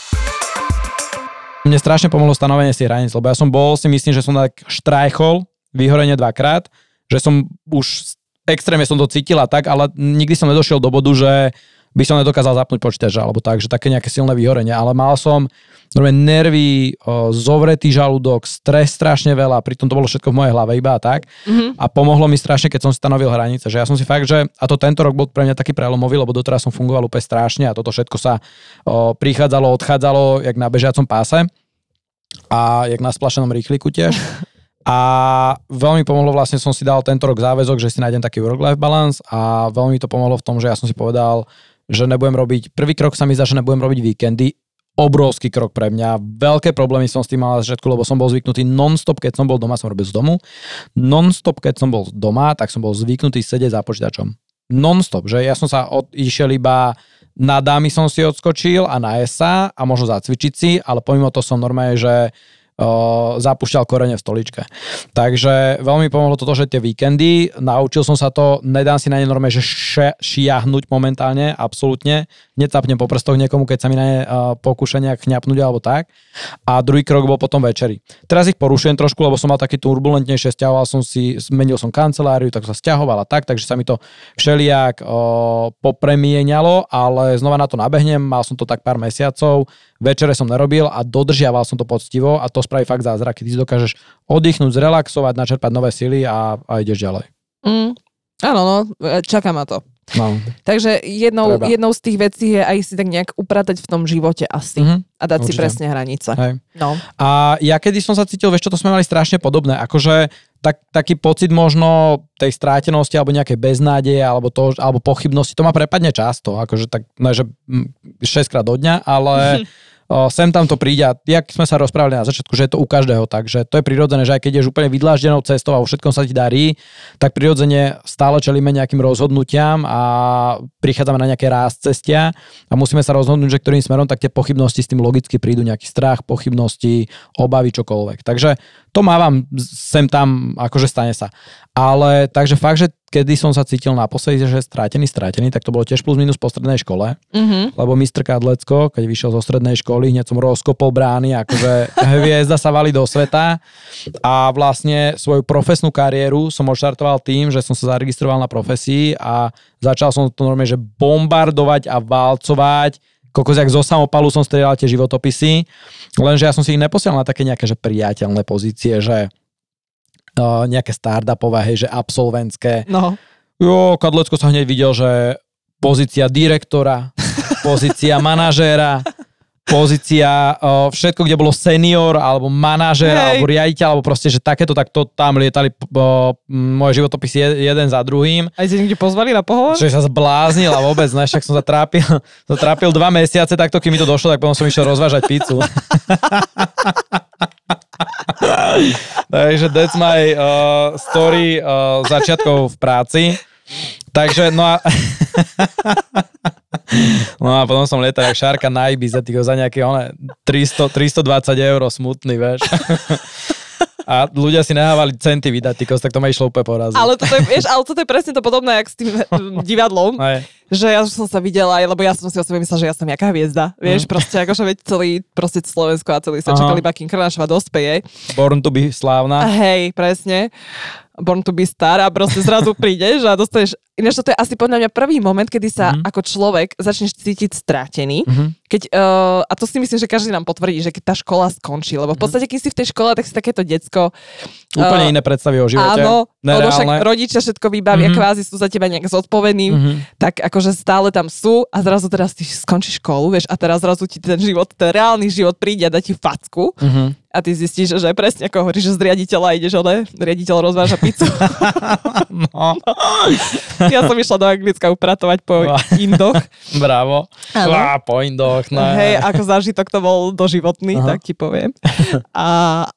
Mne strašne pomohlo stanovenie si hraníc, lebo ja som bol, si myslím, že som tak štrajchol vyhorenie dvakrát, že som už extrémne som to cítila tak, ale nikdy som nedošiel do bodu, že by som nedokázal zapnúť počítač alebo tak, že také nejaké silné vyhorenie, ale mal som normálne nervy, o, zovretý žalúdok, stres strašne veľa, pritom to bolo všetko v mojej hlave iba a tak. Mm-hmm. A pomohlo mi strašne, keď som stanovil hranice, že ja som si fakt, že a to tento rok bol pre mňa taký prelomový, lebo doteraz som fungoval úplne strašne a toto všetko sa o, prichádzalo, odchádzalo, jak na bežiacom páse a jak na splašenom rýchliku tiež. [laughs] A veľmi pomohlo, vlastne som si dal tento rok záväzok, že si nájdem taký work-life balance a veľmi to pomohlo v tom, že ja som si povedal, že nebudem robiť, prvý krok sa mi zdá, že nebudem robiť víkendy, obrovský krok pre mňa. Veľké problémy som s tým mal začiatku, lebo som bol zvyknutý non-stop, keď som bol doma, som robil z domu. Non-stop, keď som bol doma, tak som bol zvyknutý sedieť za počítačom. Non-stop, že ja som sa od, išiel iba na dámy som si odskočil a na ESA a možno zacvičiť si, ale pomimo to som normálne, že zapúšťal korene v stoličke. Takže veľmi pomohlo toto, že tie víkendy, naučil som sa to, nedám si na ne normálne, že šiahnuť momentálne, absolútne, necapnem po prstoch niekomu, keď sa mi na ne uh, pokúša nejak chňapnúť alebo tak. A druhý krok bol potom večeri. Teraz ich porušujem trošku, lebo som mal taký turbulentnejšie, stiahoval som si, zmenil som kanceláriu, tak sa stiahoval a tak, takže sa mi to všelijak uh, popremienialo, ale znova na to nabehnem, mal som to tak pár mesiacov, večere som nerobil a dodržiaval som to poctivo a to spraví fakt zázrak, keď ty dokážeš oddychnúť, zrelaxovať, načerpať nové sily a, a ideš ďalej. Mm, áno, no, čaká ma to. No. Takže jednou, Treba. jednou z tých vecí je aj si tak nejak upratať v tom živote asi. Mhm. A dať si Určite. presne hranice. Hej. No. A ja kedy som sa cítil, vieš čo, to sme mali strašne podobné, akože tak, taký pocit možno tej strátenosti alebo nejakej beznádeje alebo, to, alebo pochybnosti, to ma prepadne často, akože tak, no, že 6 krát do dňa, ale [laughs] sem tam to príde a jak sme sa rozprávali na začiatku, že je to u každého tak, že to je prirodzené, že aj keď ješ úplne vydláždenou cestou a vo všetkom sa ti darí, tak prirodzene stále čelíme nejakým rozhodnutiam a prichádzame na nejaké ráz cestia a musíme sa rozhodnúť, že ktorým smerom, tak tie pochybnosti s tým logicky prídu nejaký strach, pochybnosti, obavy, čokoľvek. Takže to mávam sem tam, akože stane sa. Ale takže fakt, že kedy som sa cítil naposledy, že strátený, strátený, tak to bolo tiež plus minus po strednej škole, Mhm. lebo mistr Kadlecko, keď vyšiel zo strednej školy, hneď som rozkopol brány, akože [laughs] hviezda sa valí do sveta a vlastne svoju profesnú kariéru som odštartoval tým, že som sa zaregistroval na profesii a začal som to normálne, že bombardovať a válcovať kokos, jak zo samopalu som strieľal tie životopisy, lenže ja som si ich neposielal na také nejaké, že priateľné pozície, že uh, nejaké startupové, hej, že absolventské. No. Jo, Kadlecko sa hneď videl, že pozícia direktora, pozícia manažéra, pozícia, všetko, kde bolo senior, alebo manažér, Hej. alebo riaditeľ, alebo proste, že takéto, tak to tam lietali uh, moje životopisy je- jeden za druhým. Aj si niekde pozvali na pohovor? Že sa zbláznil a vôbec, ne, však som sa trápil [laughs] dva mesiace takto, kým mi to došlo, tak potom som išiel rozvážať pizzu. [laughs] Takže that's my uh, story uh, začiatkov v práci. Takže, no a... [laughs] no a potom som lietal jak šárka na Ibize, tyko, za nejaké one, 300, 320 eur smutný, vieš. [laughs] A ľudia si nehávali centy vydať, tykos, tak to ma išlo úplne poraziť. Ale toto je, vieš, ale toto je presne to podobné, jak s tým eh, divadlom, Hej. Že ja som sa videla, lebo ja som si o sebe myslela, že ja som nejaká hviezda, vieš, proste akože veď celý, proste Slovensko a celý sa Aha. čakali, iba kým Krnášova dospeje. Born to be slávna. A hej, presne. Born to be star a proste zrazu [laughs] prídeš a dostaneš... Ináč toto je asi podľa mňa prvý moment, kedy sa Mhm. ako človek začneš cítiť strátený. Mhm. Keď, uh, a to si myslím, že každý nám potvrdí, že keď tá škola skončí, lebo v podstate, keď si v tej škole, tak si takéto decko. Úplne eh, iné predstavy o živote. Áno, lebo však rodičia všetko vybavia, Mhm. kvázi sú za teba nejak zodpovední, Mhm. tak akože stále tam sú a zrazu teraz ty skončíš školu, vieš, a teraz zrazu ti ten život, ten reálny život príde a dá ti facku Mhm. A ty zistíš, že presne ako hovoríš, že z riaditeľa ideš, ale riaditeľ rozváža pizzu. [laughs] No, ja som išla do Anglicka upratovať po No. indoch. [laughs] bravo. Á, po indoch. No. Hej, ako zážitok to bol doživotný, Aha. tak ti poviem. A,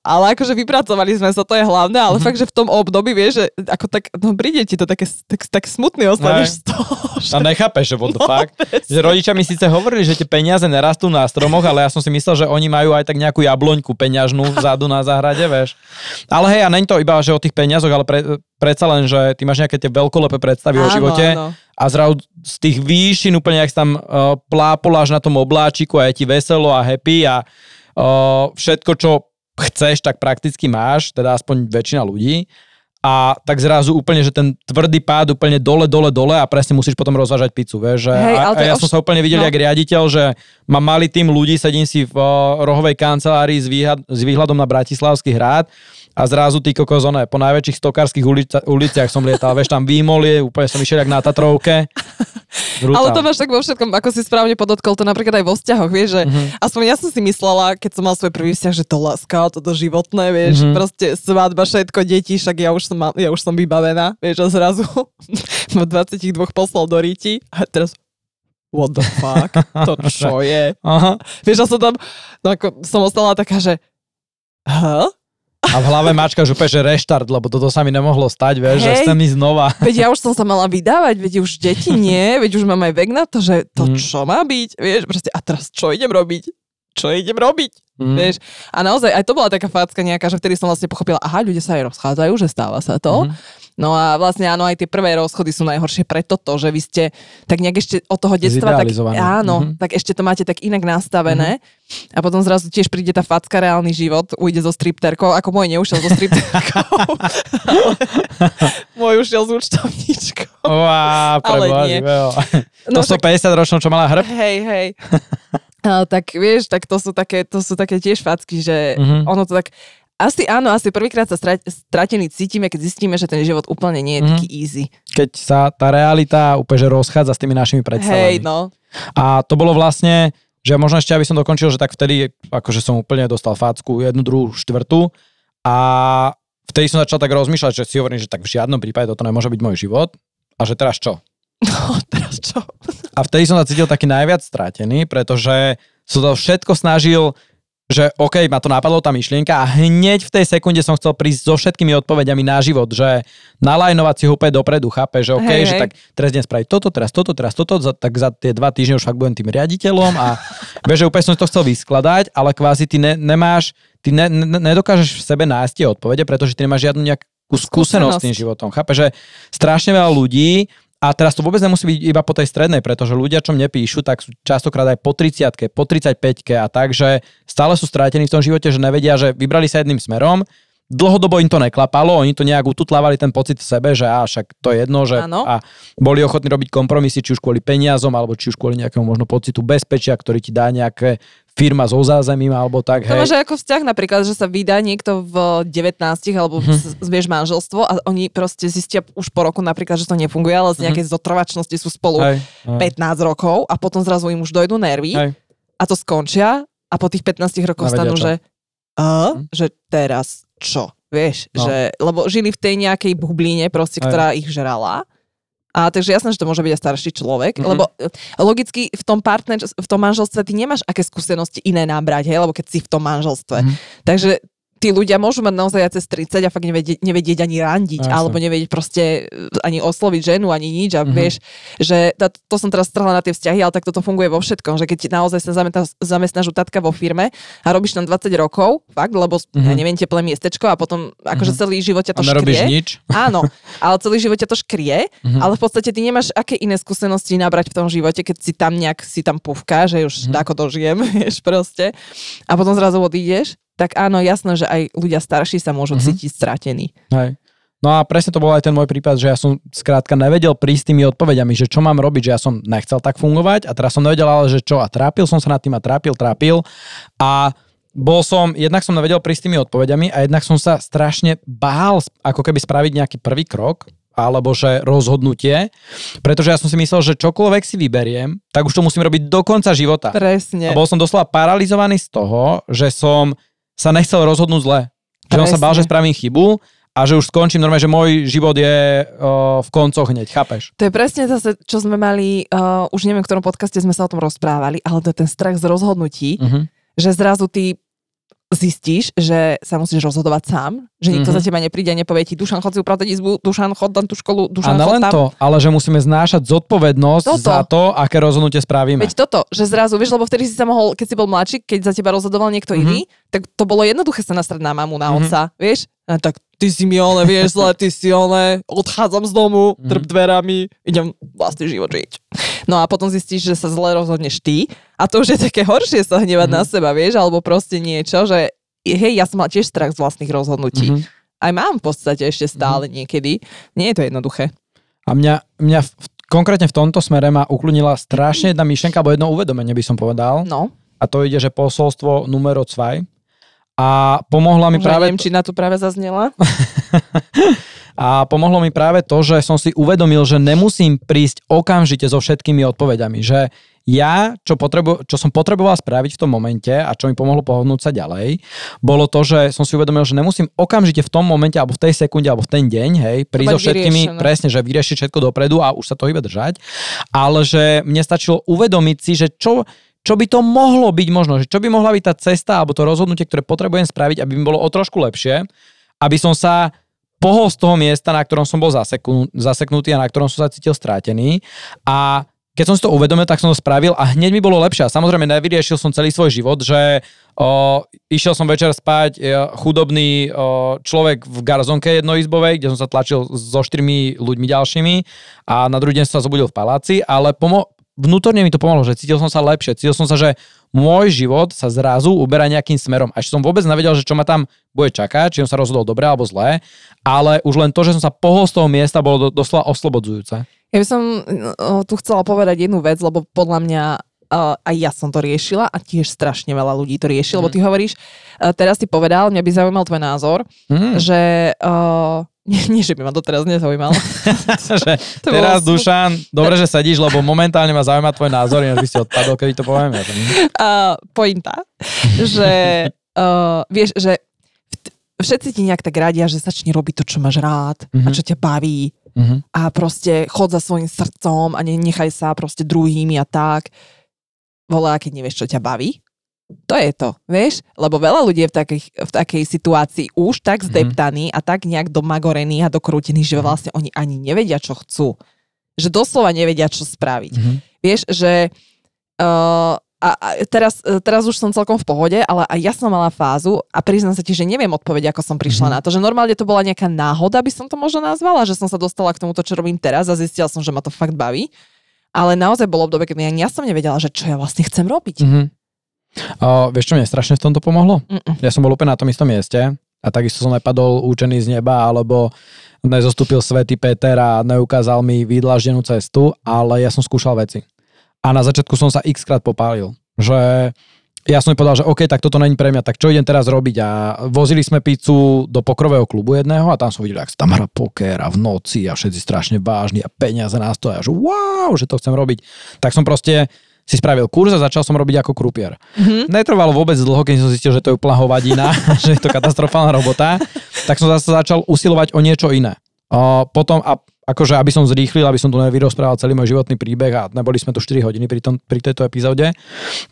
ale akože vypracovali sme sa, to je hlavné, Mhm. ale fakt, že v tom období, vieš, že ako tak, no príde ti to také, tak, tak smutný ostaneš z toho. [laughs] A nechápeš, že what the No, fuck. Že rodičia mi síce hovorili, že tie peniaze nerastú na stromoch, ale ja som si myslel, že oni majú aj tak nejakú jabloňku peňažnú vzadu na záhrade, vieš. Ale hej, a není to iba, že o tých peniazoch, ale pre, predsa len, že ty máš nejaké tie veľkolepé predstavy o Áno, živote áno. a zrazu z tých výšin úplne, si tam uh, plápoláš na tom obláčiku a je ti veselo a happy a uh, všetko, čo chceš, tak prakticky máš, teda aspoň väčšina ľudí. A tak zrazu úplne, že ten tvrdý pád úplne dole, dole, dole a presne musíš potom rozvážať pizzu, vieš. Že Hej, a, a ja som sa úplne videl, no. no. jak riaditeľ, že mám malý tým ľudí, sedím si v uh, rohovej kancelárii s, výhľad, s výhľadom na Bratislavský hrad a zrazu ty kokos, one, po najväčších stokárskych ulica, uliciach som lietal, vieš, tam výmolie, úplne som išiel jak na Tatrovke. [laughs] Brutál. Ale to máš tak vo všetkom, ako si správne podotkol, to napríklad aj vo vzťahoch, vieš, že Mhm. mm-hmm. aspoň ja som si myslela, keď som mal svoj prvý vzťah, že to láska, toto životné, vieš, Mhm. mm-hmm. proste svadba, všetko, deti, však ja už som, mal, ja už som vybavená, vieš, a zrazu [laughs] v 22 poslal do Ríti a teraz what the fuck, to čo je? [laughs] Aha. Vieš, ja som tam, no ako som ostala taká, že huh? A v hlave mačka úplne, že reštart, lebo toto sa mi nemohlo stať, vieš, že Hej. chcem ísť znova. Veď ja už som sa mala vydávať, veď už deti nie, veď už mám aj vek na to, že to Mm. čo má byť, vieš, proste a teraz čo idem robiť? Čo idem robiť? Mm. Vieš? A naozaj aj to bola taká facka nejaká, že vtedy som vlastne pochopila, aha, ľudia sa aj rozchádzajú, že stáva sa to. Mhm. No a vlastne áno, aj tie prvé rozchody sú najhoršie pre toto, že vy ste tak nejak ešte od toho detstva, tak, áno, Mhm. tak ešte to máte tak inak nastavené a potom zrazu tiež príde tá facka, reálny život, ujde so stripterkou, ako môj neušiel so stripterkou, ale [laughs] môj ušiel s účtovníčkou. Uá, Ale nie. No to sú 50 ročnou, čo mala hrb? Hej, hej. [laughs] A, tak vieš, tak to sú také, to sú také tiež facky, že Mhm. ono to tak... Asi áno, asi prvýkrát sa stra- stratený cítime, keď zistíme, že ten život úplne nie je mm. taký easy. Keď sa tá realita úplne že rozchádza s tými našimi predstavami. Hej, no. A to bolo vlastne, že možno ešte, aby som dokončil, že tak vtedy, akože som úplne dostal facku, jednu, druhú, štvrtú a vtedy som začal tak rozmýšľať, že si hovorím, že tak v žiadnom prípade toto nemôže byť môj život a že teraz čo? [laughs] No, teraz čo? A vtedy som sa cítil taký najviac strátený, pretože som to všetko snažil že OK, ma to napadlo tá myšlienka a hneď v tej sekunde som chcel prísť so všetkými odpovediami na život, že nalajnovať si ho úplne dopredu, chápe, že OK, hej, že hej. tak teraz dnes spraviť toto, teraz toto, teraz toto, za, tak za tie dva týždne už fakt budem tým riaditeľom a [laughs] vieš, že úplne som to chcel vyskladať, ale kvázi ty ne, nemáš, ty ne, ne, nedokážeš v sebe nájsť tie odpovede, pretože ty nemáš žiadnu nejakú skúsenosť s tým životom. Chápe, že strašne veľa ľudí a teraz to vôbec nemusí byť iba po tej strednej, pretože ľudia, čo mne píšu, tak sú častokrát aj po 30 po 35 a tak, že stále sú strátení v tom živote, že nevedia, že vybrali sa jedným smerom, dlhodobo im to neklapalo, oni to nejak ututlávali ten pocit v sebe, že á, však to je jedno, že a boli ochotní robiť kompromisy, či už kvôli peniazom, alebo či už kvôli nejakému možno pocitu bezpečia, ktorý ti dá nejaké firma so zázemím alebo tak. To máš ako vzťah napríklad, že sa vydá niekto v 19 alebo mm-hmm. zvieš manželstvo a oni proste zistia už po roku napríklad, že to nefunguje, ale z nejakej mm-hmm. zotrvačnosti sú spolu hej, hej. 15 rokov a potom zrazu im už dojdú nervy hej. a to skončia a po tých 15 rokoch stanú, že a, mm. že teraz čo? Vieš, no. že, lebo žili v tej nejakej bublíne proste, ktorá ich žrala a takže jasné, že to môže byť aj starší človek, mm-hmm. lebo e, logicky v tom partner, v tom manželstve ty nemáš aké skúsenosti iné nabrať, hej, lebo keď si v tom manželstve. Mm-hmm. Takže tí ľudia môžu mať naozaj aj cez 30 a fakt nevedieť, nevedieť ani randiť, Jasne. alebo nevedieť proste e, ani osloviť ženu, ani nič. A mm-hmm. vieš, že to, to som teraz strhla na tie vzťahy, ale tak toto funguje vo všetkom, že keď naozaj sa zamestnáš u tatka vo firme a robíš tam 20 rokov, fakt, lebo mm-hmm. ja neviem, teplé miestečko a potom akože mm-hmm. celý život ťa to a škrie. nič. [laughs] Áno, ale celý život ťa to škrie, mm-hmm. ale v podstate ty nemáš aké iné skúsenosti nabrať v tom živote, keď si tam nejak si tam pufka, že už mm-hmm. ako dožijem, [laughs] vieš proste. A potom zrazu odídeš tak áno, jasné, že aj ľudia starší sa môžu mm-hmm. cítiť stratení. Hej. No a presne to bol aj ten môj prípad, že ja som skrátka nevedel prísť tými odpovediami, že čo mám robiť, že ja som nechcel tak fungovať a teraz som nevedel ale, že čo a trápil som sa nad tým a trápil, trápil a bol som, jednak som nevedel prísť tými odpovediami a jednak som sa strašne bál ako keby spraviť nejaký prvý krok alebo že rozhodnutie, pretože ja som si myslel, že čokoľvek si vyberiem, tak už to musím robiť do konca života. Presne. A bol som doslova paralizovaný z toho, že som sa nechcel rozhodnúť zle. Že on sa bál, že spravím chybu a že už skončím normálne, že môj život je uh, v koncoch hneď, chápeš? To je presne zase, čo sme mali, uh, už neviem, v ktorom podcaste sme sa o tom rozprávali, ale to je ten strach z rozhodnutí, uh-huh. že zrazu ty zistíš, že sa musíš rozhodovať sám, že nikto mm-hmm. za teba nepríde a nepovie ti Dušan, chod si upratať izbu, Dušan, chod tam tú školu, Dušan, A len tam. to, ale že musíme znášať zodpovednosť toto. za to, aké rozhodnutie spravíme. Veď toto, že zrazu, vieš, lebo vtedy si sa mohol, keď si bol mladší, keď za teba rozhodoval niekto mm-hmm. iný, tak to bolo jednoduché sa nastrať na mamu, na mm-hmm. otca, vieš? A tak ty si mi ole, vieš zle, ty si ole, odchádzam z domu, mm-hmm. trp dverami, idem vlastný život žiť. No a potom zistíš, že sa zle rozhodneš ty a to už je také horšie sa hnevať mm. na seba, vieš, alebo proste niečo, že hej, ja som mal tiež strach z vlastných rozhodnutí. Mm-hmm. Aj mám v podstate ešte stále mm-hmm. niekedy. Nie je to jednoduché. A mňa, mňa v, konkrétne v tomto smere ma uklunila strašne jedna myšlenka, alebo jedno uvedomenie by som povedal. No. A to ide, že posolstvo numero 2. A pomohla mi Už práve... Neviem, či na to práve zaznela. [laughs] [laughs] a pomohlo mi práve to, že som si uvedomil, že nemusím prísť okamžite so všetkými odpovediami. Že ja, čo, potrebu, čo som potreboval spraviť v tom momente a čo mi pomohlo pohodnúť sa ďalej, bolo to, že som si uvedomil, že nemusím okamžite v tom momente, alebo v tej sekunde, alebo v ten deň, hej, prísť so všetkými, vyriešené. presne, že vyriešiť všetko dopredu a už sa to iba držať, ale že mne stačilo uvedomiť si, že čo, čo by to mohlo byť možno, že čo by mohla byť tá cesta alebo to rozhodnutie, ktoré potrebujem spraviť, aby mi bolo o trošku lepšie, aby som sa pohol z toho miesta, na ktorom som bol zaseknutý a na ktorom som sa cítil strátený a keď som si to uvedomil, tak som to spravil a hneď mi bolo lepšie. A samozrejme nevyriešil som celý svoj život, že o, išiel som večer spať e, chudobný o, človek v garzonke jednoizbovej, kde som sa tlačil so štyrmi ľuďmi ďalšími a na druhý deň som sa zobudil v paláci, ale pomo- vnútorne mi to pomohlo, že cítil som sa lepšie, cítil som sa, že môj život sa zrazu uberá nejakým smerom. A ešte som vôbec nevedel, že čo ma tam bude čakať, či som sa rozhodol dobre alebo zlé, ale už len to, že som sa pohol z toho miesta, bolo do, doslova oslobodzujúce. Ja by som no, tu chcela povedať jednu vec, lebo podľa mňa uh, aj ja som to riešila a tiež strašne veľa ľudí to riešilo, mm. lebo Mhm. ty hovoríš, uh, teraz si povedal, mňa by zaujímal tvoj názor, Mm. že uh, [laughs] nie, nie, že by ma to teraz nezaujímalo. [laughs] že [laughs] To bolo teraz, smut- Dušan, dobre, že sedíš, lebo momentálne ma zaujíma tvoj názor, ináč by si odpadol, keď to poviem. Ja to uh, pointa, že uh, vieš, že všetci ti nejak tak radia, že začni robiť to, čo máš rád mm-hmm. a Mhm. čo ťa baví Mhm. a proste chod za svojim srdcom a nenechaj sa proste druhými a tak. Vole, a keď nevieš, čo ťa baví, to je to, vieš? Lebo veľa ľudí je v, takej, v takej situácii už tak Mhm. zdeptaní a tak nejak domagorení a dokrútení, že vlastne oni ani nevedia, čo chcú. Že doslova nevedia, čo spraviť. Mhm. Vieš, že uh, a, a teraz, e, teraz už som celkom v pohode, ale aj ja som mala fázu a priznám sa ti, že neviem odpovedať, ako som prišla Mhm. na to, že normálne to bola nejaká náhoda, by som to možno nazvala, že som sa dostala k tomuto, čo robím teraz a zistila som, že ma to fakt baví. Ale naozaj bolo obdobie, keď ja, ja som nevedela, že čo ja vlastne chcem robiť. Mhm. O, vieš, čo mne strašne v tomto pomohlo? Mm-mm. Ja som bol úplne na tom istom mieste a takisto som nepadol účený z neba, alebo nezostúpil svätý Peter a neukázal mi vydlaždenú cestu, ale ja som skúšal veci. A na začiatku som sa x krát popálil, že ja som povedal, že OK, tak toto není pre mňa, tak čo idem teraz robiť? A vozili sme pizzu do pokrového klubu jedného a tam som videl, jak sa tam hrá poker a v noci a všetci strašne vážni a peniaze na stole a že wow, že to chcem robiť. Tak som proste si spravil kurz a začal som robiť ako krupier. Mhm. Netrvalo vôbec dlho, keď som zistil, že to je úplná hovadina, [laughs] že je to katastrofálna robota, tak som zase začal usilovať o niečo iné. O, potom, a akože aby som zrýchlil, aby som tu nevyrozprával celý môj životný príbeh a neboli sme tu 4 hodiny pri, tom, pri tejto epizóde,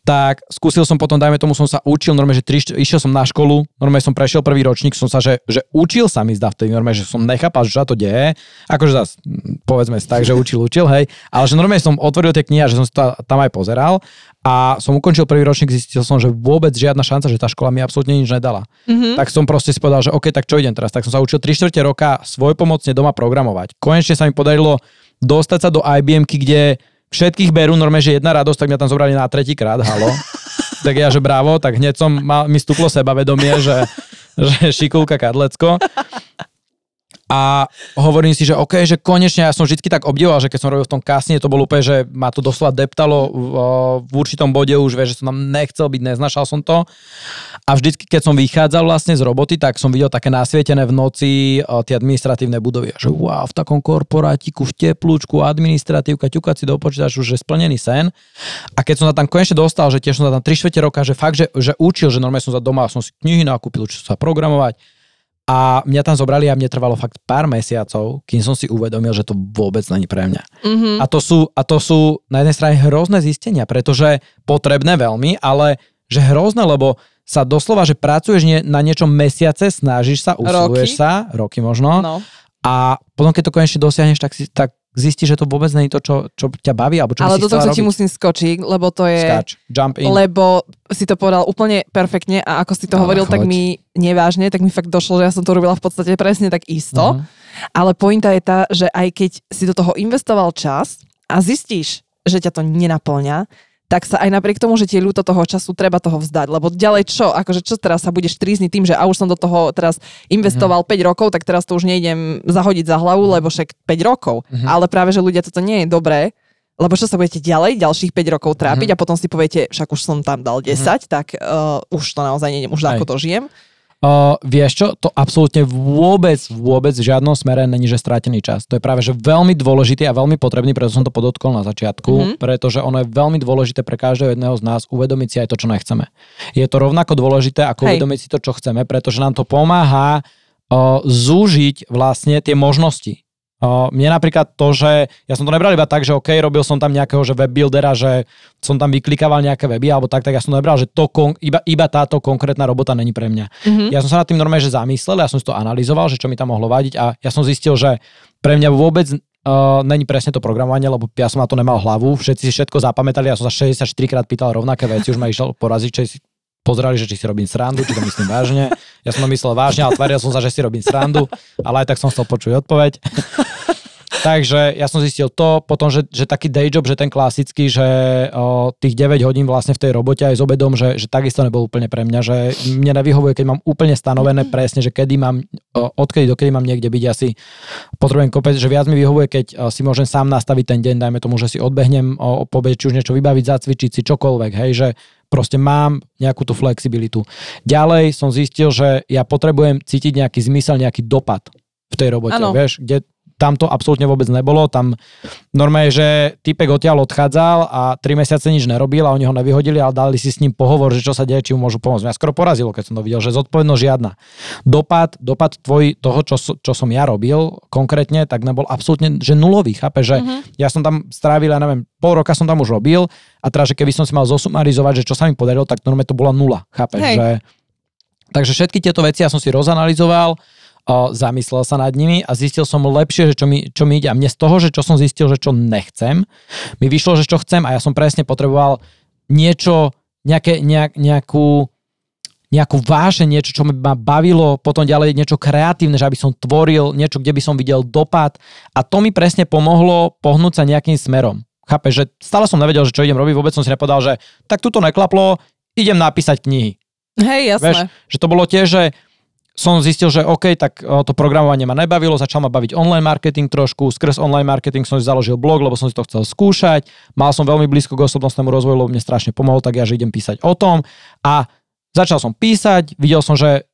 tak skúsil som potom, dajme tomu, som sa učil, normálne, že tri, št- išiel som na školu, normálne som prešiel prvý ročník, som sa, že, že učil sa mi zdá vtedy, normálne, že som nechápal, že sa to deje, akože zase, mm, povedzme si tak, že učil, učil, hej, ale že normálne som otvoril tie knihy a že som to tam aj pozeral a som ukončil prvý ročník, zistil som, že vôbec žiadna šanca, že tá škola mi absolútne nič nedala. Mhm. Tak som proste si povedal, že OK, tak čo idem teraz? Tak som sa učil 3 čtvrte roka svojpomocne doma programovať. Konečne sa mi podarilo dostať sa do IBM, kde všetkých berú normálne, že jedna radosť, tak mňa tam zobrali na tretí krát, halo. [laughs] tak ja, že bravo, tak hneď som mal, mi stúplo sebavedomie, že, že šikulka kadlecko. A hovorím si, že OK, že konečne ja som vždy tak obdivoval, že keď som robil v tom kasne, to bolo úplne, že ma to doslova deptalo v, určitom bode už, vieš, že som tam nechcel byť, neznašal som to. A vždycky, keď som vychádzal vlastne z roboty, tak som videl také nasvietené v noci tie administratívne budovy. A Že wow, v takom korporátiku, v teplúčku, administratívka, ťukať si do počítaču, že splnený sen. A keď som sa tam konečne dostal, že tiež som sa tam 3 čtvrte roka, že fakt, že, že učil, že normálne som sa doma, som si knihy nakúpil, učil sa programovať. A mňa tam zobrali a mne trvalo fakt pár mesiacov, kým som si uvedomil, že to vôbec není pre mňa. Mhm. A to sú, a to sú na jednej strane hrozné zistenia, pretože potrebné veľmi, ale že hrozné, lebo sa doslova, že pracuješ nie, na niečom mesiace, snažíš sa, usiluješ Roky. sa, roky možno, No. a potom keď to konečne dosiahneš, tak, si, tak zistíš, že to vôbec nie je to, čo, čo ťa baví, alebo čo Ale do toho ti musím skočiť, lebo to je... Skáč, jump in. Lebo si to povedal úplne perfektne a ako si to Ale hovoril, tak choď. mi nevážne, tak mi fakt došlo, že ja som to robila v podstate presne tak isto. Mhm. Ale pointa je tá, že aj keď si do toho investoval čas a zistíš, že ťa to nenaplňa, tak sa aj napriek tomu, že ti je ľúto toho času, treba toho vzdať. Lebo ďalej čo? Akože čo teraz sa budeš trízniť tým, že a už som do toho teraz investoval Mhm. 5 rokov, tak teraz to už nejdem zahodiť za hlavu, lebo však 5 rokov. Mhm. Ale práve, že ľudia, toto nie je dobré, lebo čo sa budete ďalej, ďalších 5 rokov trápiť Mhm. a potom si poviete, však už som tam dal 10, tak uh, už to naozaj nejdem, už ako to žijem. Uh, vieš čo, to absolútne vôbec, vôbec v žiadnom smere není, že strátený čas. To je práve, že veľmi dôležitý a veľmi potrebný, preto som to podotkol na začiatku, Mhm. mm-hmm. pretože ono je veľmi dôležité pre každého jedného z nás uvedomiť si aj to, čo nechceme. Je to rovnako dôležité, ako Hej. uvedomiť si to, čo chceme, pretože nám to pomáha uh, zúžiť vlastne tie možnosti. Mne napríklad to, že ja som to nebral iba tak, že OK, robil som tam nejakého že web buildera, že som tam vyklikával nejaké weby alebo tak, tak ja som to nebral, že to kon, iba, iba táto konkrétna robota není pre mňa. Mhm. Ja som sa nad tým normálne že zamyslel, ja som si to analyzoval, že čo mi tam mohlo vadiť a ja som zistil, že pre mňa vôbec uh, není presne to programovanie, lebo ja som na to nemal hlavu, všetci si všetko zapamätali, ja som sa 64 krát pýtal rovnaké veci, už ma išiel poraziť, či si pozerali, že či si robím srandu, či to myslím vážne. Ja som to myslel vážne, ale tváril som sa, že si robím srandu, ale aj tak som chcel počuť odpoveď. [laughs] Takže ja som zistil to, potom, že, že taký day job, že ten klasický, že o, tých 9 hodín vlastne v tej robote aj s obedom, že, že takisto nebol úplne pre mňa, že mne nevyhovuje, keď mám úplne stanovené presne, že kedy mám, o, odkedy dokedy mám niekde byť, asi potrebujem kopec, že viac mi vyhovuje, keď o, si môžem sám nastaviť ten deň, dajme tomu, že si odbehnem o, po či už niečo vybaviť, zacvičiť si čokoľvek, hej, že proste mám nejakú tú flexibilitu. Ďalej som zistil, že ja potrebujem cítiť nejaký zmysel, nejaký dopad v tej robote, ano. vieš, kde tam to absolútne vôbec nebolo. Tam normálne, že typek odtiaľ odchádzal a tri mesiace nič nerobil a oni ho nevyhodili, ale dali si s ním pohovor, že čo sa deje, či mu môžu pomôcť. Mňa skoro porazilo, keď som to videl, že zodpovednosť žiadna. Dopad, dopad tvoj, toho, čo, čo som ja robil konkrétne, tak nebol absolútne že nulový. Chápe, že uh-huh. ja som tam strávil, ja neviem, pol roka som tam už robil a teraz, že keby som si mal zosumarizovať, že čo sa mi podarilo, tak normálne to bola nula. Chápe, že... Takže všetky tieto veci ja som si rozanalizoval, zamyslel sa nad nimi a zistil som lepšie, že čo mi, čo mi ide. A mne z toho, že čo som zistil, že čo nechcem, mi vyšlo, že čo chcem a ja som presne potreboval niečo, nejaké, nejak, nejakú, nejakú váše, niečo, čo ma bavilo, potom ďalej niečo kreatívne, že aby som tvoril, niečo, kde by som videl dopad a to mi presne pomohlo pohnúť sa nejakým smerom. Chápe, že stále som nevedel, že čo idem robiť, vôbec som si nepovedal, že tak tuto neklaplo, idem napísať knihy. Hej, jasné. Vieš, že to bolo tiež, že som zistil, že OK, tak to programovanie ma nebavilo, začal ma baviť online marketing trošku, skrz online marketing som si založil blog, lebo som si to chcel skúšať, mal som veľmi blízko k osobnostnému rozvoju, lebo mne strašne pomohol, tak ja, že idem písať o tom. A začal som písať, videl som, že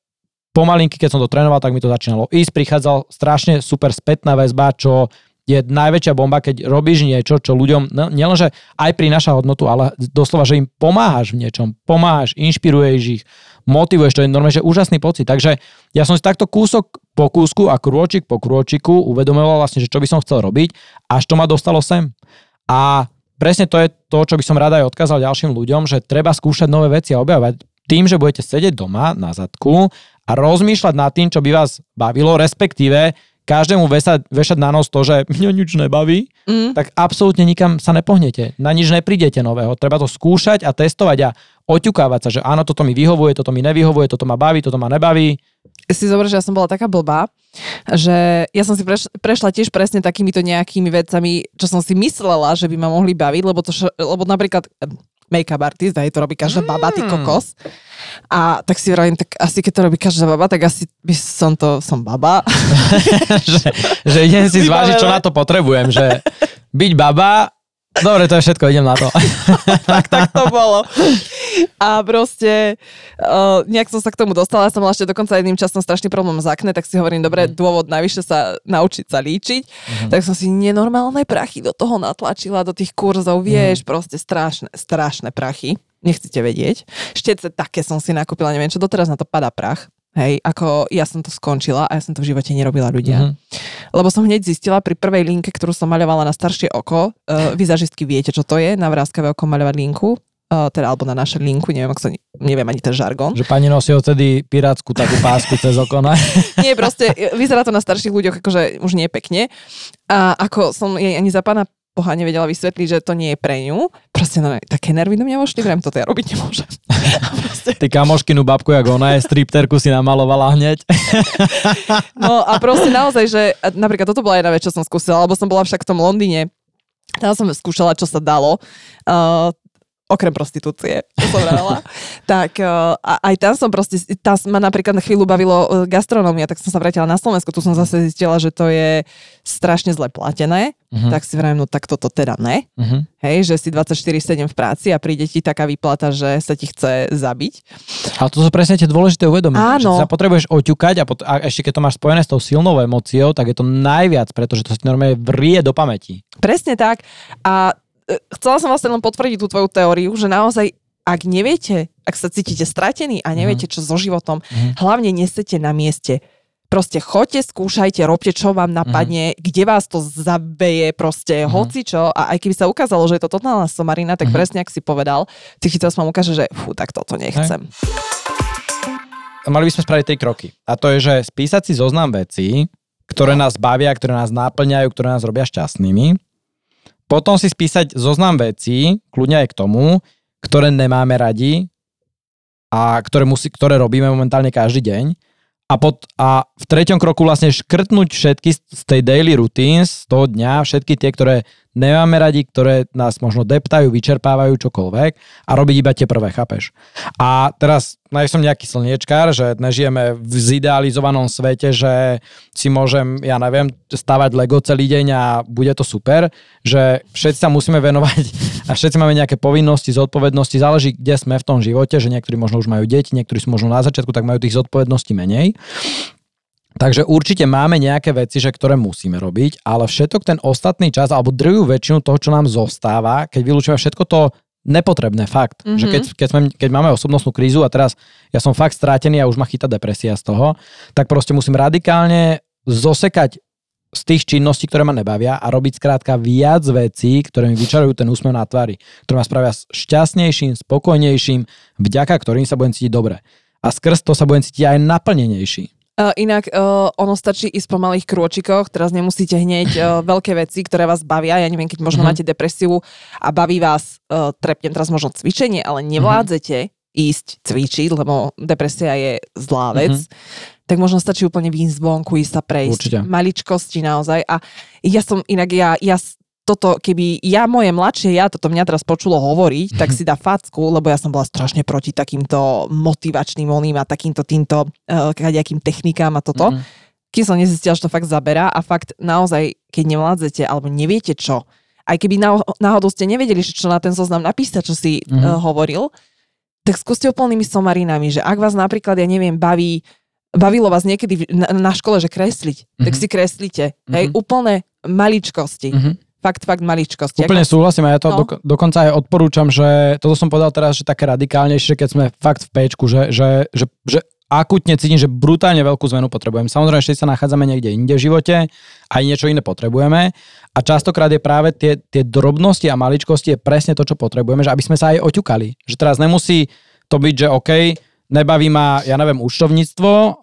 pomalinky, keď som to trénoval, tak mi to začínalo ísť, prichádzal strašne super spätná väzba, čo je najväčšia bomba, keď robíš niečo, čo ľuďom, no, nielenže aj prináša hodnotu, ale doslova, že im pomáhaš v niečom, pomáhaš, inšpiruješ ich, motivuješ, to je normálne, že úžasný pocit. Takže ja som si takto kúsok po kúsku a krôčik po krôčiku uvedomoval vlastne, že čo by som chcel robiť, až to ma dostalo sem. A presne to je to, čo by som rada aj odkázal ďalším ľuďom, že treba skúšať nové veci a objavovať tým, že budete sedieť doma na zadku a rozmýšľať nad tým, čo by vás bavilo, respektíve každému vesať, vešať na nos to, že [laughs] mňa nič nebaví, mm. tak absolútne nikam sa nepohnete. Na nič neprídete nového. Treba to skúšať a testovať a oťukávať sa, že áno, toto mi vyhovuje, toto mi nevyhovuje, toto ma baví, toto ma nebaví. Si zober, že ja som bola taká blbá, že ja som si preš, prešla tiež presne takýmito nejakými vecami, čo som si myslela, že by ma mohli baviť, lebo, to, lebo napríklad make-up artist, aj to robí každá baba, ty mm. kokos. A tak si vravím, tak asi keď to robí každá baba, tak asi by som to, som baba. [laughs] že, že idem si zvážiť, čo na to potrebujem, že byť baba Dobre, to je všetko, idem na to. [laughs] tak, tak to bolo. A proste uh, nejak som sa k tomu dostala, som mala ešte dokonca jedným časom strašný problém s akne, tak si hovorím, dobre, mhm. dôvod najvyššie sa naučiť sa líčiť. Uh-huh. Tak som si nenormálne prachy do toho natlačila, do tých kurzov, vieš, uh-huh. proste strašné, strašné prachy. Nechcete vedieť. Štece také som si nakúpila, neviem čo, doteraz na to pada prach. Hej, ako ja som to skončila a ja som to v živote nerobila ľudia. Mm-hmm. Lebo som hneď zistila pri prvej linke, ktorú som maľovala na staršie oko, uh, vizažistky viete, čo to je, na vrázkavé oko maľovať linku, uh, teda alebo na naše linku, neviem, ako sa, neviem ani ten žargon. Že pani nosí odtedy pirátsku takú pásku cez oko, ne? [laughs] nie, proste vyzerá to na starších ľuďoch akože už nie pekne. A ako som jej ani za pána Boha nevedela vysvetliť, že to nie je pre ňu. Proste no, také nervy do mňa vošli, vrem, toto ja robiť nemôžem. Ty kamoškinu babku, jak ona je, stripterku si namalovala hneď. [laughs] no a proste naozaj, že napríklad toto bola jedna vec, čo som skúsila, lebo som bola však v tom Londýne tam som skúšala, čo sa dalo. Uh, okrem prostitúcie, čo som vrala, [laughs] tak uh, aj tam som proste, tam ma napríklad na chvíľu bavilo uh, gastronómia, tak som sa vrátila na Slovensku, tu som zase zistila, že to je strašne zle platené, uh-huh. tak si vrajím, no tak toto teda ne. Uh-huh. Hej, že si 24-7 v práci a príde ti taká výplata, že sa ti chce zabiť. Ale to sú presne tie dôležité uvedomenia. Áno. Že sa potrebuješ oťukať a, pot- a ešte keď to máš spojené s tou silnou emóciou, tak je to najviac, pretože to si normálne vrie do pamäti. Presne tak. A chcela som vlastne len potvrdiť tú tvoju teóriu, že naozaj ak neviete, ak sa cítite stratení a neviete, mhm. čo so životom, mm. hlavne nesete na mieste. Proste choďte, skúšajte, robte, čo vám napadne, mm. kde vás to zabeje, proste mm. hoci čo. A aj keby sa ukázalo, že je to totálna somarina, tak mm. presne, ak si povedal, psychicus vám ukáže, že fú, tak toto nechcem. Hej. Mali by sme spraviť tri kroky. A to je, že spísať si zoznam vecí, ktoré nás bavia, ktoré nás náplňajú, ktoré nás robia šťastnými potom si spísať zoznam vecí, kľudne aj k tomu, ktoré nemáme radi a ktoré, musí, ktoré robíme momentálne každý deň. a, pod, a v treťom kroku vlastne škrtnúť všetky z tej daily routines, z toho dňa, všetky tie, ktoré nemáme radi, ktoré nás možno deptajú, vyčerpávajú čokoľvek a robiť iba tie prvé, chápeš? A teraz, no som nejaký slniečkár, že nežijeme v zidealizovanom svete, že si môžem, ja neviem, stavať Lego celý deň a bude to super, že všetci sa musíme venovať [laughs] a všetci máme nejaké povinnosti, zodpovednosti, záleží, kde sme v tom živote, že niektorí možno už majú deti, niektorí sú možno na začiatku, tak majú tých zodpovedností menej. Takže určite máme nejaké veci, že ktoré musíme robiť, ale všetok ten ostatný čas, alebo druhú väčšinu toho, čo nám zostáva, keď vylúčime všetko to nepotrebné, fakt. Mm-hmm. Že keď, keď, sme, keď máme osobnostnú krízu a teraz ja som fakt strátený a už ma chytá depresia z toho, tak proste musím radikálne zosekať z tých činností, ktoré ma nebavia a robiť skrátka viac vecí, ktoré mi vyčarujú ten úsmev na tvári, ktoré ma spravia šťastnejším, spokojnejším, vďaka ktorým sa budem cítiť dobre. A skrz to sa budem cítiť aj naplnenejší. Uh, inak uh, ono stačí ísť po malých krôčikoch, teraz nemusíte hneď uh, veľké veci, ktoré vás bavia, ja neviem, keď možno mm-hmm. máte depresiu a baví vás, uh, trepnem teraz možno cvičenie, ale nevládzete mm-hmm. ísť cvičiť, lebo depresia je zlá vec, mm-hmm. tak možno stačí úplne výjsť zvonku, ísť sa prejsť. Určite. Maličkosti naozaj. A ja som inak, ja, ja toto, keby ja moje mladšie, ja toto mňa teraz počulo hovoriť, tak si dá facku, lebo ja som bola strašne proti takýmto motivačným oným a takýmto týmto uh, kadejakým technikám a toto. Mm-hmm. Kým som nezistila, že to fakt zaberá a fakt naozaj, keď nevládzete alebo neviete čo, aj keby náhodou ste nevedeli, čo na ten zoznam napísať, čo si mm-hmm. uh, hovoril, tak skúste úplnými somarinami, že ak vás napríklad, ja neviem, baví bavilo vás niekedy na, na škole, že kresliť, mm-hmm. tak si kreslite. Mm-hmm. Hej, úplné maličkosti. Mm-hmm fakt, fakt maličkosti. Úplne ako... súhlasím a ja to no. do, dokonca aj odporúčam, že toto som povedal teraz, že také radikálnejšie, keď sme fakt v pečku, že, že, že, že akutne cítim, že brutálne veľkú zmenu potrebujem. Samozrejme, ešte sa nachádzame niekde inde v živote, aj niečo iné potrebujeme a častokrát je práve tie, tie drobnosti a maličkosti je presne to, čo potrebujeme, že aby sme sa aj oťukali. Že teraz nemusí to byť, že OK, nebaví ma, ja neviem, účtovníctvo,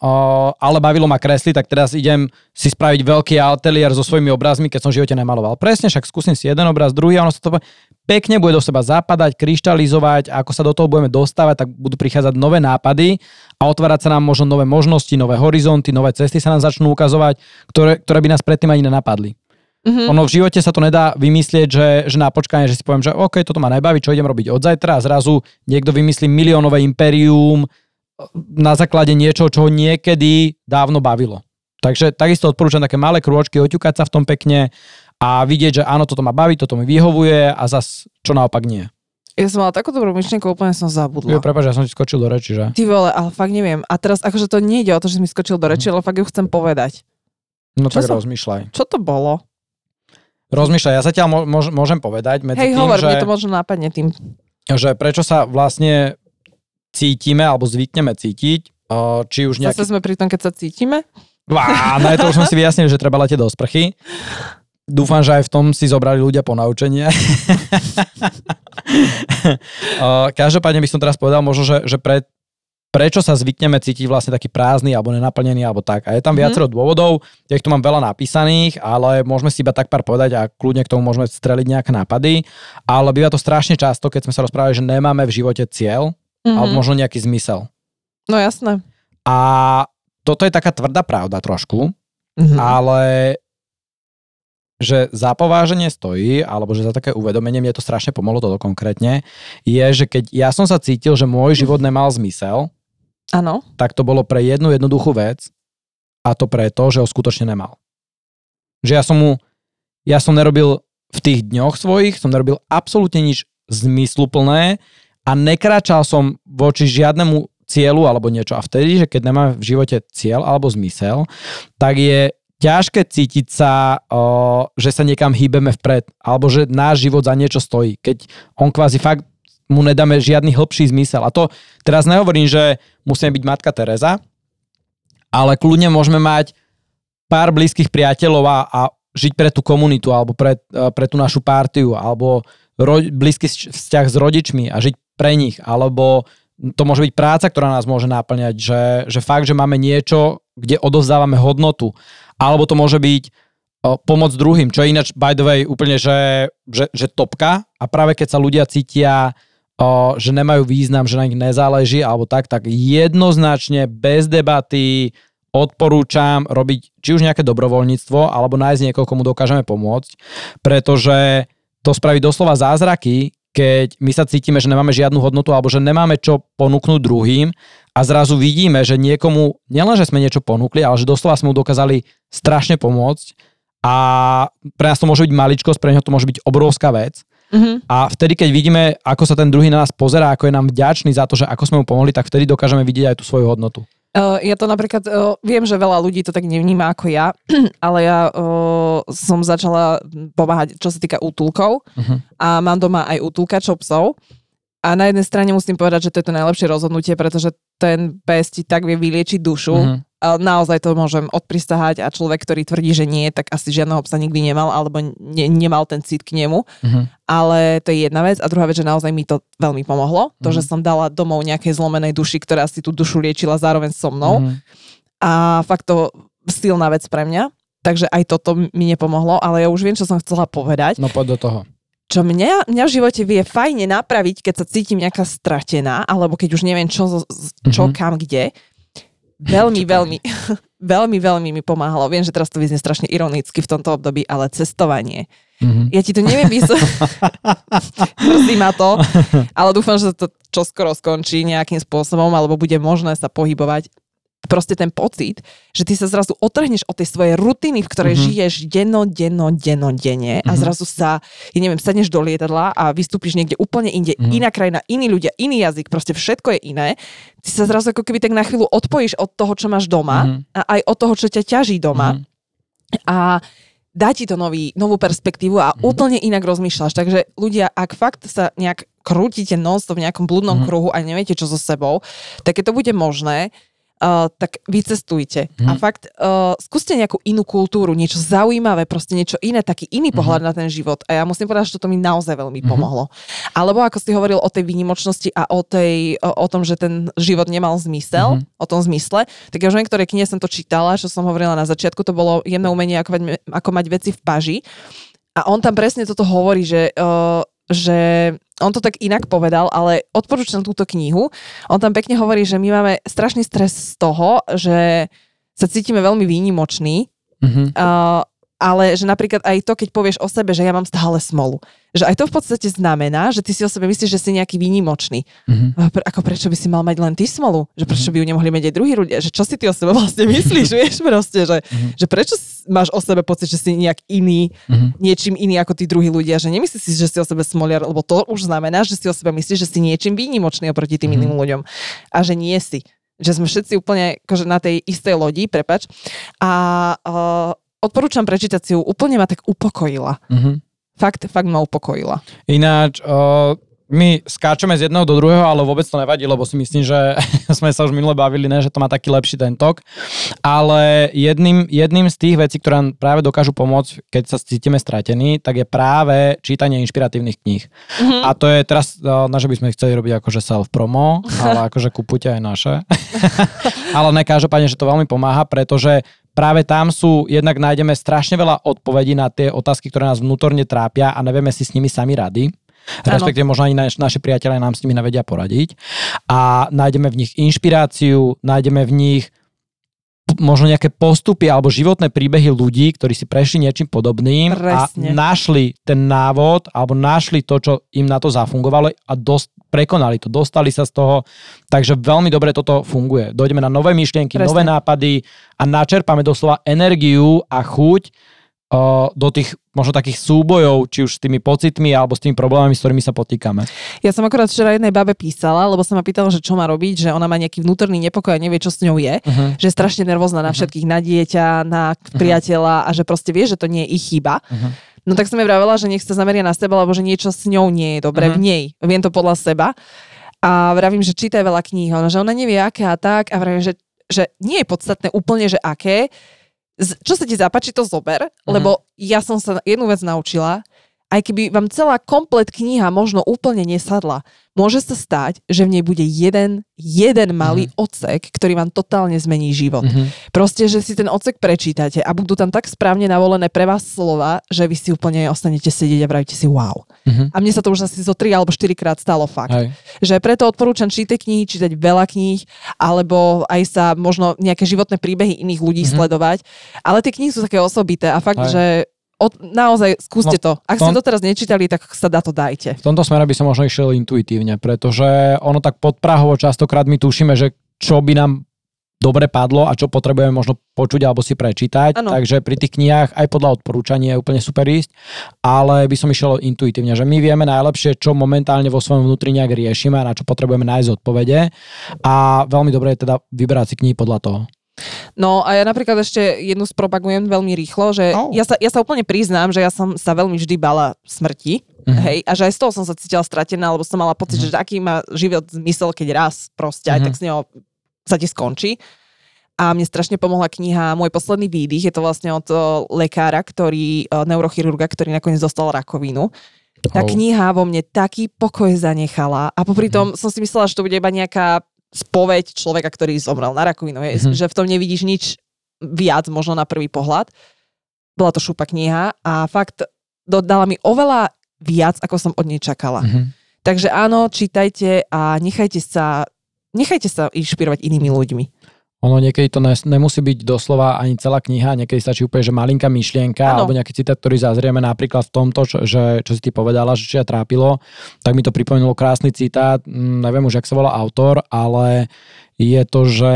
ale bavilo ma kresli, tak teraz idem si spraviť veľký ateliér so svojimi obrazmi, keď som v živote nemaloval. Presne, však skúsim si jeden obraz, druhý a ono sa to pekne bude do seba zapadať, kryštalizovať a ako sa do toho budeme dostávať, tak budú prichádzať nové nápady a otvárať sa nám možno nové možnosti, nové horizonty, nové cesty sa nám začnú ukazovať, ktoré, ktoré by nás predtým ani nenapadli. Mm-hmm. Ono v živote sa to nedá vymyslieť, že, že na počkanie, že si poviem, že OK, toto ma nebaví, čo idem robiť od zajtra a zrazu niekto vymyslí miliónové impérium e, na základe niečo, čo ho niekedy dávno bavilo. Takže takisto odporúčam také malé krôčky, oťukať sa v tom pekne a vidieť, že áno, toto ma baví, toto mi vyhovuje a zas čo naopak nie. Ja som mala takú dobrú myšlienku, úplne som zabudla. Jo, prepáč, ja som ti skočil do reči, že? Ty vole, ale fakt neviem. A teraz akože to nejde o to, že si mi skočil do reči, mm. ale fakt ju chcem povedať. No čo tak som, rozmýšľaj. Čo to bolo? Rozmýšľaj, ja zatiaľ môžem povedať medzi Hej, tým, hovor, že, to možno nápadne tým. Že prečo sa vlastne cítime alebo zvykneme cítiť, či už nejaký... Zase sme pri tom, keď sa cítime? Á, no to už som si vyjasnil, že treba letieť do sprchy. Dúfam, že aj v tom si zobrali ľudia po naučenie. [laughs] Každopádne by som teraz povedal možno, že, že pre prečo sa zvykneme cítiť vlastne taký prázdny alebo nenaplnený alebo tak. A je tam mm-hmm. viacero dôvodov, ja ich tu mám veľa napísaných, ale môžeme si iba tak pár povedať a kľudne k tomu môžeme streliť nejaké nápady. Ale býva to strašne často, keď sme sa rozprávali, že nemáme v živote cieľ mm-hmm. alebo možno nejaký zmysel. No jasné. A toto je taká tvrdá pravda trošku, mm-hmm. ale že za pováženie stojí, alebo že za také uvedomenie, mne to strašne pomohlo toto konkrétne, je, že keď ja som sa cítil, že môj život nemal zmysel, Áno. Tak to bolo pre jednu jednoduchú vec a to preto, že ho skutočne nemal. Že ja som mu, ja som nerobil v tých dňoch svojich, som nerobil absolútne nič zmysluplné a nekračal som voči žiadnemu cieľu alebo niečo. A vtedy, že keď nemám v živote cieľ alebo zmysel, tak je ťažké cítiť sa, že sa niekam hýbeme vpred, alebo že náš život za niečo stojí. Keď on kvázi fakt mu nedáme žiadny hĺbší zmysel. A to teraz nehovorím, že musíme byť matka Teresa, ale kľudne môžeme mať pár blízkych priateľov a, a žiť pre tú komunitu alebo pre, e, pre tú našu partiu alebo ro, blízky vzťah s rodičmi a žiť pre nich. Alebo to môže byť práca, ktorá nás môže náplňať, že, že fakt, že máme niečo, kde odovzdávame hodnotu. Alebo to môže byť o, pomoc druhým, čo je ináč by the way úplne, že, že, že topka. A práve keď sa ľudia cítia o, že nemajú význam, že na nich nezáleží alebo tak, tak jednoznačne bez debaty odporúčam robiť či už nejaké dobrovoľníctvo, alebo nájsť niekoho, komu dokážeme pomôcť, pretože to spraví doslova zázraky, keď my sa cítime, že nemáme žiadnu hodnotu alebo že nemáme čo ponúknuť druhým a zrazu vidíme, že niekomu, nielen, že sme niečo ponúkli, ale že doslova sme mu dokázali strašne pomôcť a pre nás to môže byť maličkosť, pre neho to môže byť obrovská vec. Mm-hmm. A vtedy, keď vidíme, ako sa ten druhý na nás pozerá, ako je nám vďačný za to, že ako sme mu pomohli, tak vtedy dokážeme vidieť aj tú svoju hodnotu. Uh, ja to napríklad, uh, viem, že veľa ľudí to tak nevníma ako ja, [clears throat] ale ja uh, som začala pomáhať, čo sa týka útulkov uh-huh. a mám doma aj útulkačov psov. A na jednej strane musím povedať, že to je to najlepšie rozhodnutie, pretože ten pes ti tak vie vyliečiť dušu, uh-huh naozaj to môžem odpristahať a človek, ktorý tvrdí, že nie, tak asi žiadneho psa nikdy nemal alebo ne, nemal ten cit k nemu. Uh-huh. Ale to je jedna vec. A druhá vec, že naozaj mi to veľmi pomohlo. To, uh-huh. že som dala domov nejakej zlomenej duši, ktorá si tú dušu liečila zároveň so mnou. Uh-huh. A fakt to silná vec pre mňa. Takže aj toto mi nepomohlo, ale ja už viem, čo som chcela povedať. No poď do toho čo mňa, mňa v živote vie fajne napraviť, keď sa cítim nejaká stratená, alebo keď už neviem čo, čo mm-hmm. kam, kde, veľmi, veľmi, [laughs] veľmi, veľmi mi pomáhalo. Viem, že teraz to vyznie strašne ironicky v tomto období, ale cestovanie. Mm-hmm. Ja ti to neviem vysvetliť. [laughs] Mrzí ma to, ale dúfam, že to čoskoro skončí nejakým spôsobom, alebo bude možné sa pohybovať proste ten pocit, že ty sa zrazu otrhneš od tej svojej rutiny, v ktorej mm-hmm. žiješ denno, denno, denno, denne mm-hmm. a mhm. zrazu sa, ja neviem, sadneš do lietadla a vystúpiš niekde úplne inde, mm-hmm. iná krajina, iní ľudia, iný jazyk, proste všetko je iné. Ty sa zrazu ako keby tak na chvíľu odpojíš od toho, čo máš doma mm-hmm. a aj od toho, čo ťa ťaží doma. Mm-hmm. A dá ti to nový, novú perspektívu a mm-hmm. úplne inak rozmýšľaš. Takže ľudia, ak fakt sa nejak krútite non v nejakom blúdnom mm-hmm. kruhu a neviete, čo so sebou, tak keď to bude možné, uh, tak vycestujte. Hmm. A mhm. fakt, uh, skúste nejakú inú kultúru, niečo zaujímavé, proste niečo iné, taký iný mhm. pohľad hmm. na ten život. A ja musím povedať, že toto mi naozaj veľmi hmm. pomohlo. Alebo ako si hovoril o tej výnimočnosti a o, tej, o, o tom, že ten život nemal zmysel, hmm. o tom zmysle, tak ja už viem, ktoré knihe som to čítala, čo som hovorila na začiatku, to bolo jemné umenie, ako mať, ako mať veci v paži. A on tam presne toto hovorí, že, uh, že on to tak inak povedal, ale odporúčam túto knihu. On tam pekne hovorí, že my máme strašný stres z toho, že sa cítime veľmi výnimoční, mm-hmm. uh, ale že napríklad aj to, keď povieš o sebe, že ja mám stále smolu. Že aj to v podstate znamená, že ty si o sebe myslíš, že si nejaký výnimočný. Mm-hmm. Pre, ako prečo by si mal mať len ty smolu? Že prečo mm-hmm. by ju nemohli mať aj druhí ľudia? Že čo si ty o sebe vlastne [laughs] myslíš, vieš proste? Že, mm-hmm. že prečo máš o sebe pocit, že si nejak iný, mm-hmm. niečím iný ako tí druhí ľudia? Že nemyslíš si, že si o sebe smoliar, lebo to už znamená, že si o sebe myslíš, že si niečím výnimočný oproti tým mm-hmm. iným ľuďom. A že nie si že sme všetci úplne akože na tej istej lodi, prepač. A uh, odporúčam prečítať si ju, úplne ma tak upokojila. Mm-hmm. Fakt, fakt ma upokojila. Ináč, uh, my skáčeme z jedného do druhého, ale vôbec to nevadí, lebo si myslím, že [laughs] sme sa už minule bavili, ne, že to má taký lepší ten tok. Ale jedným, jedným z tých vecí, ktoré nám práve dokážu pomôcť, keď sa cítime stratení, tak je práve čítanie inšpiratívnych kníh. Mm-hmm. A to je teraz, na že by sme chceli robiť akože self-promo, [laughs] ale akože kupujte aj naše. [laughs] ale ne, každopádne, že to veľmi pomáha, pretože práve tam sú, jednak nájdeme strašne veľa odpovedí na tie otázky, ktoré nás vnútorne trápia a nevieme si s nimi sami rady. Respektíve možno ani naš, naši priatelia nám s nimi nevedia poradiť. A nájdeme v nich inšpiráciu, nájdeme v nich možno nejaké postupy alebo životné príbehy ľudí, ktorí si prešli niečím podobným Presne. a našli ten návod alebo našli to, čo im na to zafungovalo a dosť prekonali to, dostali sa z toho. Takže veľmi dobre toto funguje. Dojdeme na nové myšlienky, Presne. nové nápady a načerpame doslova energiu a chuť do tých možno takých súbojov, či už s tými pocitmi alebo s tými problémami, s ktorými sa potýkame. Ja som akorát včera jednej babe písala, lebo som ma pýtala, že čo má robiť, že ona má nejaký vnútorný nepokoj a nevie, čo s ňou je, uh-huh. že je strašne nervózna na mhm. všetkých, uh-huh. na dieťa, na mhm. priateľa uh-huh. a že proste vie, že to nie je ich chyba. Uh-huh. No tak som jej vravela, že nech sa zameria na seba, lebo že niečo s ňou nie je dobre uh-huh. v nej. Viem to podľa seba. A vravím, že čítaj veľa kníh, ona, že ona nevie aké a tak a vravím, že, že nie je podstatné úplne, že aké, čo sa ti zapáči, to zober, mm-hmm. lebo ja som sa jednu vec naučila aj keby vám celá komplet kniha možno úplne nesadla, môže sa stať, že v nej bude jeden, jeden malý mm-hmm. odsek, ktorý vám totálne zmení život. Mm-hmm. Proste, že si ten odsek prečítate a budú tam tak správne navolené pre vás slova, že vy si úplne ostanete sedieť a vravíte si wow. Mm-hmm. A mne sa to už asi zo 3 alebo 4 krát stalo fakt. Aj. Že preto odporúčam čítať knihy, čítať veľa kníh, alebo aj sa možno nejaké životné príbehy iných ľudí mm-hmm. sledovať. Ale tie knihy sú také osobité a fakt, Aj. že od, naozaj skúste no, to. Ak tom, ste to teraz nečítali, tak sa dá to dajte. V tomto smere by som možno išiel intuitívne, pretože ono tak podprahovo častokrát my tušíme, že čo by nám dobre padlo a čo potrebujeme možno počuť alebo si prečítať. Ano. Takže pri tých knihách aj podľa odporúčania je úplne super ísť, ale by som išiel intuitívne, že my vieme najlepšie, čo momentálne vo svojom vnútri nejak riešime a na čo potrebujeme nájsť odpovede a veľmi dobre je teda vyberať si knihy podľa toho. No a ja napríklad ešte jednu spropagujem veľmi rýchlo, že oh. ja, sa, ja sa úplne priznám, že ja som sa veľmi vždy bala smrti, mm-hmm. hej, a že aj z toho som sa cítila stratená, lebo som mala pocit, mm-hmm. že aký má život zmysel, keď raz proste mm-hmm. aj tak mhm. s ňou sa ti skončí. A mne strašne pomohla kniha Môj posledný výdych, je to vlastne od lekára, ktorý, neurochirurga, ktorý nakoniec dostal rakovinu. Tá oh. kniha vo mne taký pokoj zanechala a popri tom mm. som si myslela, že to bude iba nejaká spoveď človeka, ktorý zomrel na rakovinu, je, mm-hmm. že v tom nevidíš nič viac možno na prvý pohľad. Bola to šúpa kniha a fakt dodala mi oveľa viac, ako som od nej čakala. Mm-hmm. Takže áno, čítajte a nechajte sa, nechajte sa inšpirovať inými ľuďmi. Ono niekedy to nemusí byť doslova ani celá kniha, niekedy stačí úplne, že malinká myšlienka ano. alebo nejaký citát, ktorý zazrieme napríklad v tomto, čo, že, čo si ty povedala, že ja trápilo, tak mi to pripomenulo krásny citát, hm, neviem už, jak sa volá autor, ale je to, že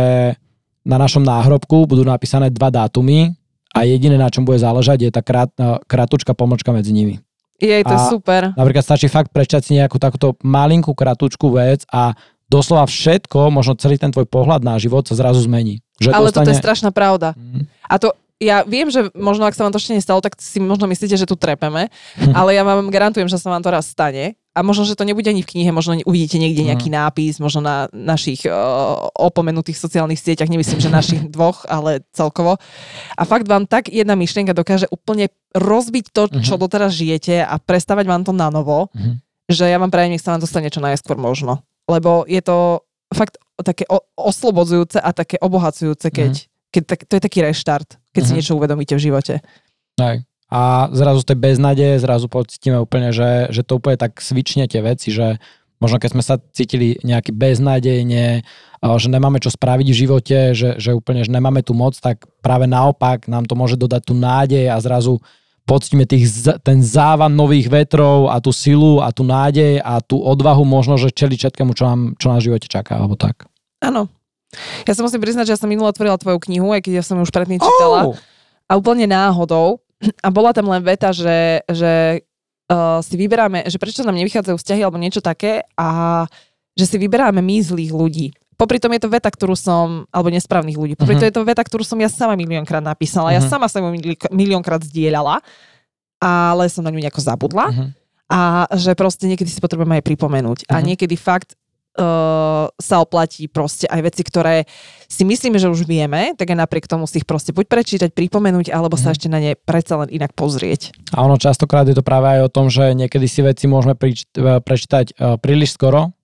na našom náhrobku budú napísané dva dátumy a jediné, na čom bude záležať, je tá krát, eh, krátučka pomočka medzi nimi. Je to a super. Napríklad stačí fakt prečať si nejakú takúto malinkú kratučku vec a doslova všetko, možno celý ten tvoj pohľad na život sa zrazu zmení. Že Ale dostane... toto je strašná pravda. Mm. A to, ja viem, že možno ak sa vám to ešte nestalo, tak si možno myslíte, že tu trepeme, ale ja vám garantujem, že sa vám to raz stane. A možno, že to nebude ani v knihe, možno uvidíte niekde nejaký mm. nápis, možno na našich uh, opomenutých sociálnych sieťach, nemyslím, že našich [laughs] dvoch, ale celkovo. A fakt vám tak jedna myšlienka dokáže úplne rozbiť to, čo mm-hmm. doteraz žijete a prestavať vám to na novo, že ja vám prajem, nech sa vám dostane čo najskôr možno lebo je to fakt také oslobodzujúce a také obohacujúce, keď, mm. keď tak, to je taký reštart, keď mm. si mhm. niečo uvedomíte v živote. Aj. A zrazu z tej beznade, zrazu pocítime úplne, že, že to úplne tak svične tie veci, že možno keď sme sa cítili nejaký beznádejne, že nemáme čo spraviť v živote, že, že úplne že nemáme tu moc, tak práve naopak nám to môže dodať tú nádej a zrazu poctíme tých, ten závan nových vetrov a tú silu a tú nádej a tú odvahu možno, že čeli všetkému, čo nám, čo v živote čaká, alebo tak. Áno. Ja sa musím priznať, že ja som minule otvorila tvoju knihu, aj keď ja som ju už predtým čítala. Oh! A úplne náhodou. A bola tam len veta, že, že uh, si vyberáme, že prečo nám nevychádzajú vzťahy alebo niečo také a že si vyberáme my zlých ľudí. Popri tom je to veta, ktorú som, alebo nesprávnych ľudí, popri uh-huh. tom je to veta, ktorú som ja sama miliónkrát napísala, uh-huh. ja mhm. sama som ju miliónkrát zdieľala, ale som na ňu nejako zabudla. Uh-huh. A že proste niekedy si potrebujeme aj pripomenúť. Uh-huh. A niekedy fakt uh, sa oplatí proste aj veci, ktoré si myslíme, že už vieme, tak aj napriek tomu si ich proste buď prečítať, pripomenúť, alebo sa ešte na ne predsa len inak pozrieť. A ono častokrát je to práve aj o tom, že niekedy si veci môžeme prič- prečítať uh, príliš skoro,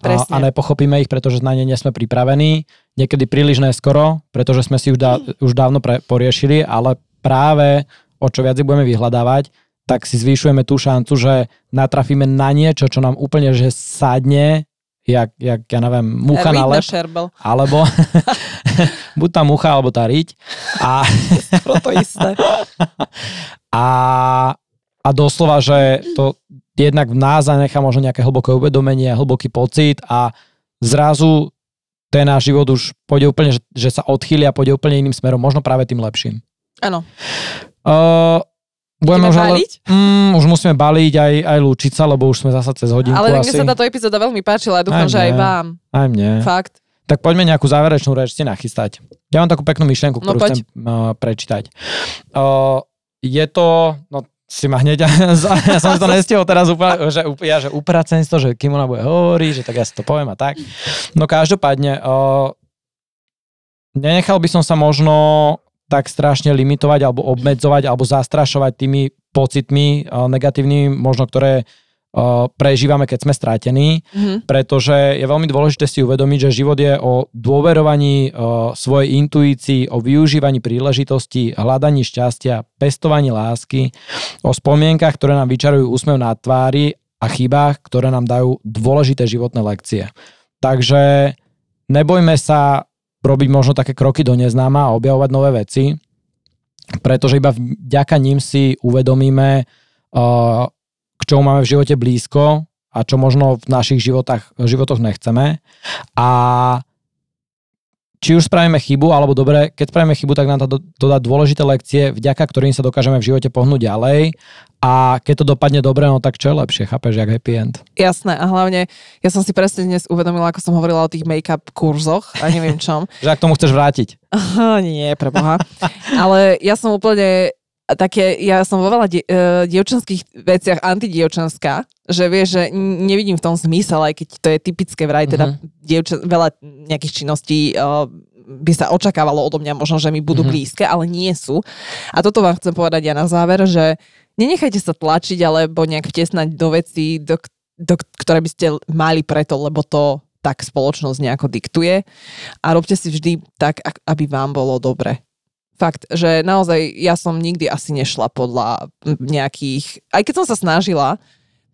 Presne. a nepochopíme ich, pretože na ne nie sme pripravení. Niekedy príliš neskoro, pretože sme si už, dá, už dávno pre, poriešili, ale práve o čo viac budeme vyhľadávať, tak si zvýšujeme tú šancu, že natrafíme na niečo, čo nám úplne že sadne, jak, jak ja neviem, mucha na lep, alebo [laughs] [laughs] buď tá mucha, alebo tá riť. A, to isté. [laughs] A, a doslova, že to jednak v nás zanechá možno nejaké hlboké uvedomenie, hlboký pocit a zrazu ten náš život už pôjde úplne, že, že sa odchýli a pôjde úplne iným smerom, možno práve tým lepším. Áno. Uh, budeme už, ale, mm, už musíme baliť aj, aj lúčiť sa, lebo už sme zasa cez hodinku Ale asi. mne sa táto epizóda veľmi páčila a dúfam, aj že aj vám. Aj mne. Fakt. Tak poďme nejakú záverečnú reč si nachystať. Ja mám takú peknú myšlienku, no ktorú no, chcem uh, prečítať. Uh, je to, no si ma hneď, [laughs] ja som to nestihol teraz úplne, že, ja, že upracenstvo, že kým ona bude hovoriť, že tak ja si to poviem a tak. No každopádne, uh, nenechal by som sa možno tak strašne limitovať alebo obmedzovať alebo zastrašovať tými pocitmi negatívnymi, možno ktoré prežívame, keď sme stratení, mm-hmm. pretože je veľmi dôležité si uvedomiť, že život je o dôverovaní svojej intuícii, o využívaní príležitostí, hľadaní šťastia, pestovaní lásky, o spomienkach, ktoré nám vyčarujú úsmev na tvári a chybách, ktoré nám dajú dôležité životné lekcie. Takže nebojme sa robiť možno také kroky do neznáma a objavovať nové veci, pretože iba vďaka ním si uvedomíme, k čomu máme v živote blízko a čo možno v našich životách, životoch nechceme. A či už spravíme chybu, alebo dobre, keď spravíme chybu, tak nám to, to dá dôležité lekcie, vďaka ktorým sa dokážeme v živote pohnúť ďalej. A keď to dopadne dobre, no tak čo je lepšie, chápeš, jak happy end. Jasné, a hlavne ja som si presne dnes uvedomila, ako som hovorila o tých make-up kurzoch a neviem čom. [laughs] že ak tomu chceš vrátiť. [laughs] Nie, preboha. Ale ja som úplne také, ja som vo veľa die, uh, dievčenských veciach antidievčenská, že vieš, že nevidím v tom zmysel, aj keď to je typické vraj, teda uh-huh. dievčen, veľa nejakých činností uh, by sa očakávalo odo mňa možno, že mi budú uh-huh. blízke, ale nie sú. A toto vám chcem povedať ja na záver, že nenechajte sa tlačiť alebo nejak vtesnať do veci, do, do, ktoré by ste mali preto, lebo to tak spoločnosť nejako diktuje a robte si vždy tak, aby vám bolo dobre. Fakt, že naozaj ja som nikdy asi nešla podľa nejakých, aj keď som sa snažila,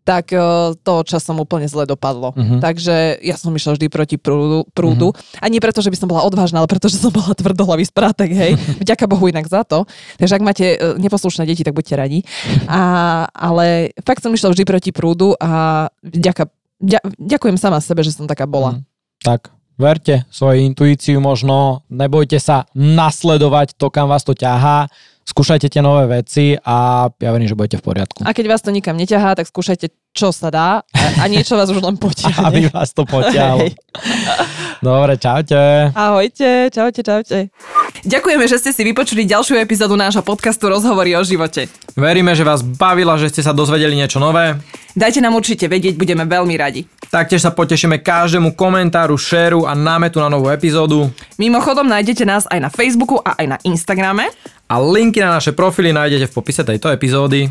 tak uh, to časom úplne zle dopadlo. Uh-huh. Takže ja som išla vždy proti prúdu. prúdu. Uh-huh. A nie preto, že by som bola odvážna, ale preto, že som bola tvrdohlavý sprátek, hej. [laughs] Vďaka Bohu inak za to. Takže ak máte uh, neposlušné deti, tak buďte radi. A, ale fakt som išla vždy proti prúdu a vďaka, ďa, ďakujem sama sebe, že som taká bola. Uh-huh. Tak, Verte svojej intuíciu možno, nebojte sa nasledovať to, kam vás to ťahá, skúšajte tie nové veci a ja verím, že budete v poriadku. A keď vás to nikam neťahá, tak skúšajte, čo sa dá a, niečo vás už len potiahne. Aby vás to potiahlo. Dobre, čaute. Ahojte, čaute, čaute. Ďakujeme, že ste si vypočuli ďalšiu epizódu nášho podcastu Rozhovory o živote. Veríme, že vás bavila, že ste sa dozvedeli niečo nové. Dajte nám určite vedieť, budeme veľmi radi. Taktiež sa potešíme každému komentáru, šéru a námetu na novú epizódu. Mimochodom nájdete nás aj na Facebooku a aj na Instagrame. A linky na naše profily nájdete v popise tejto epizódy.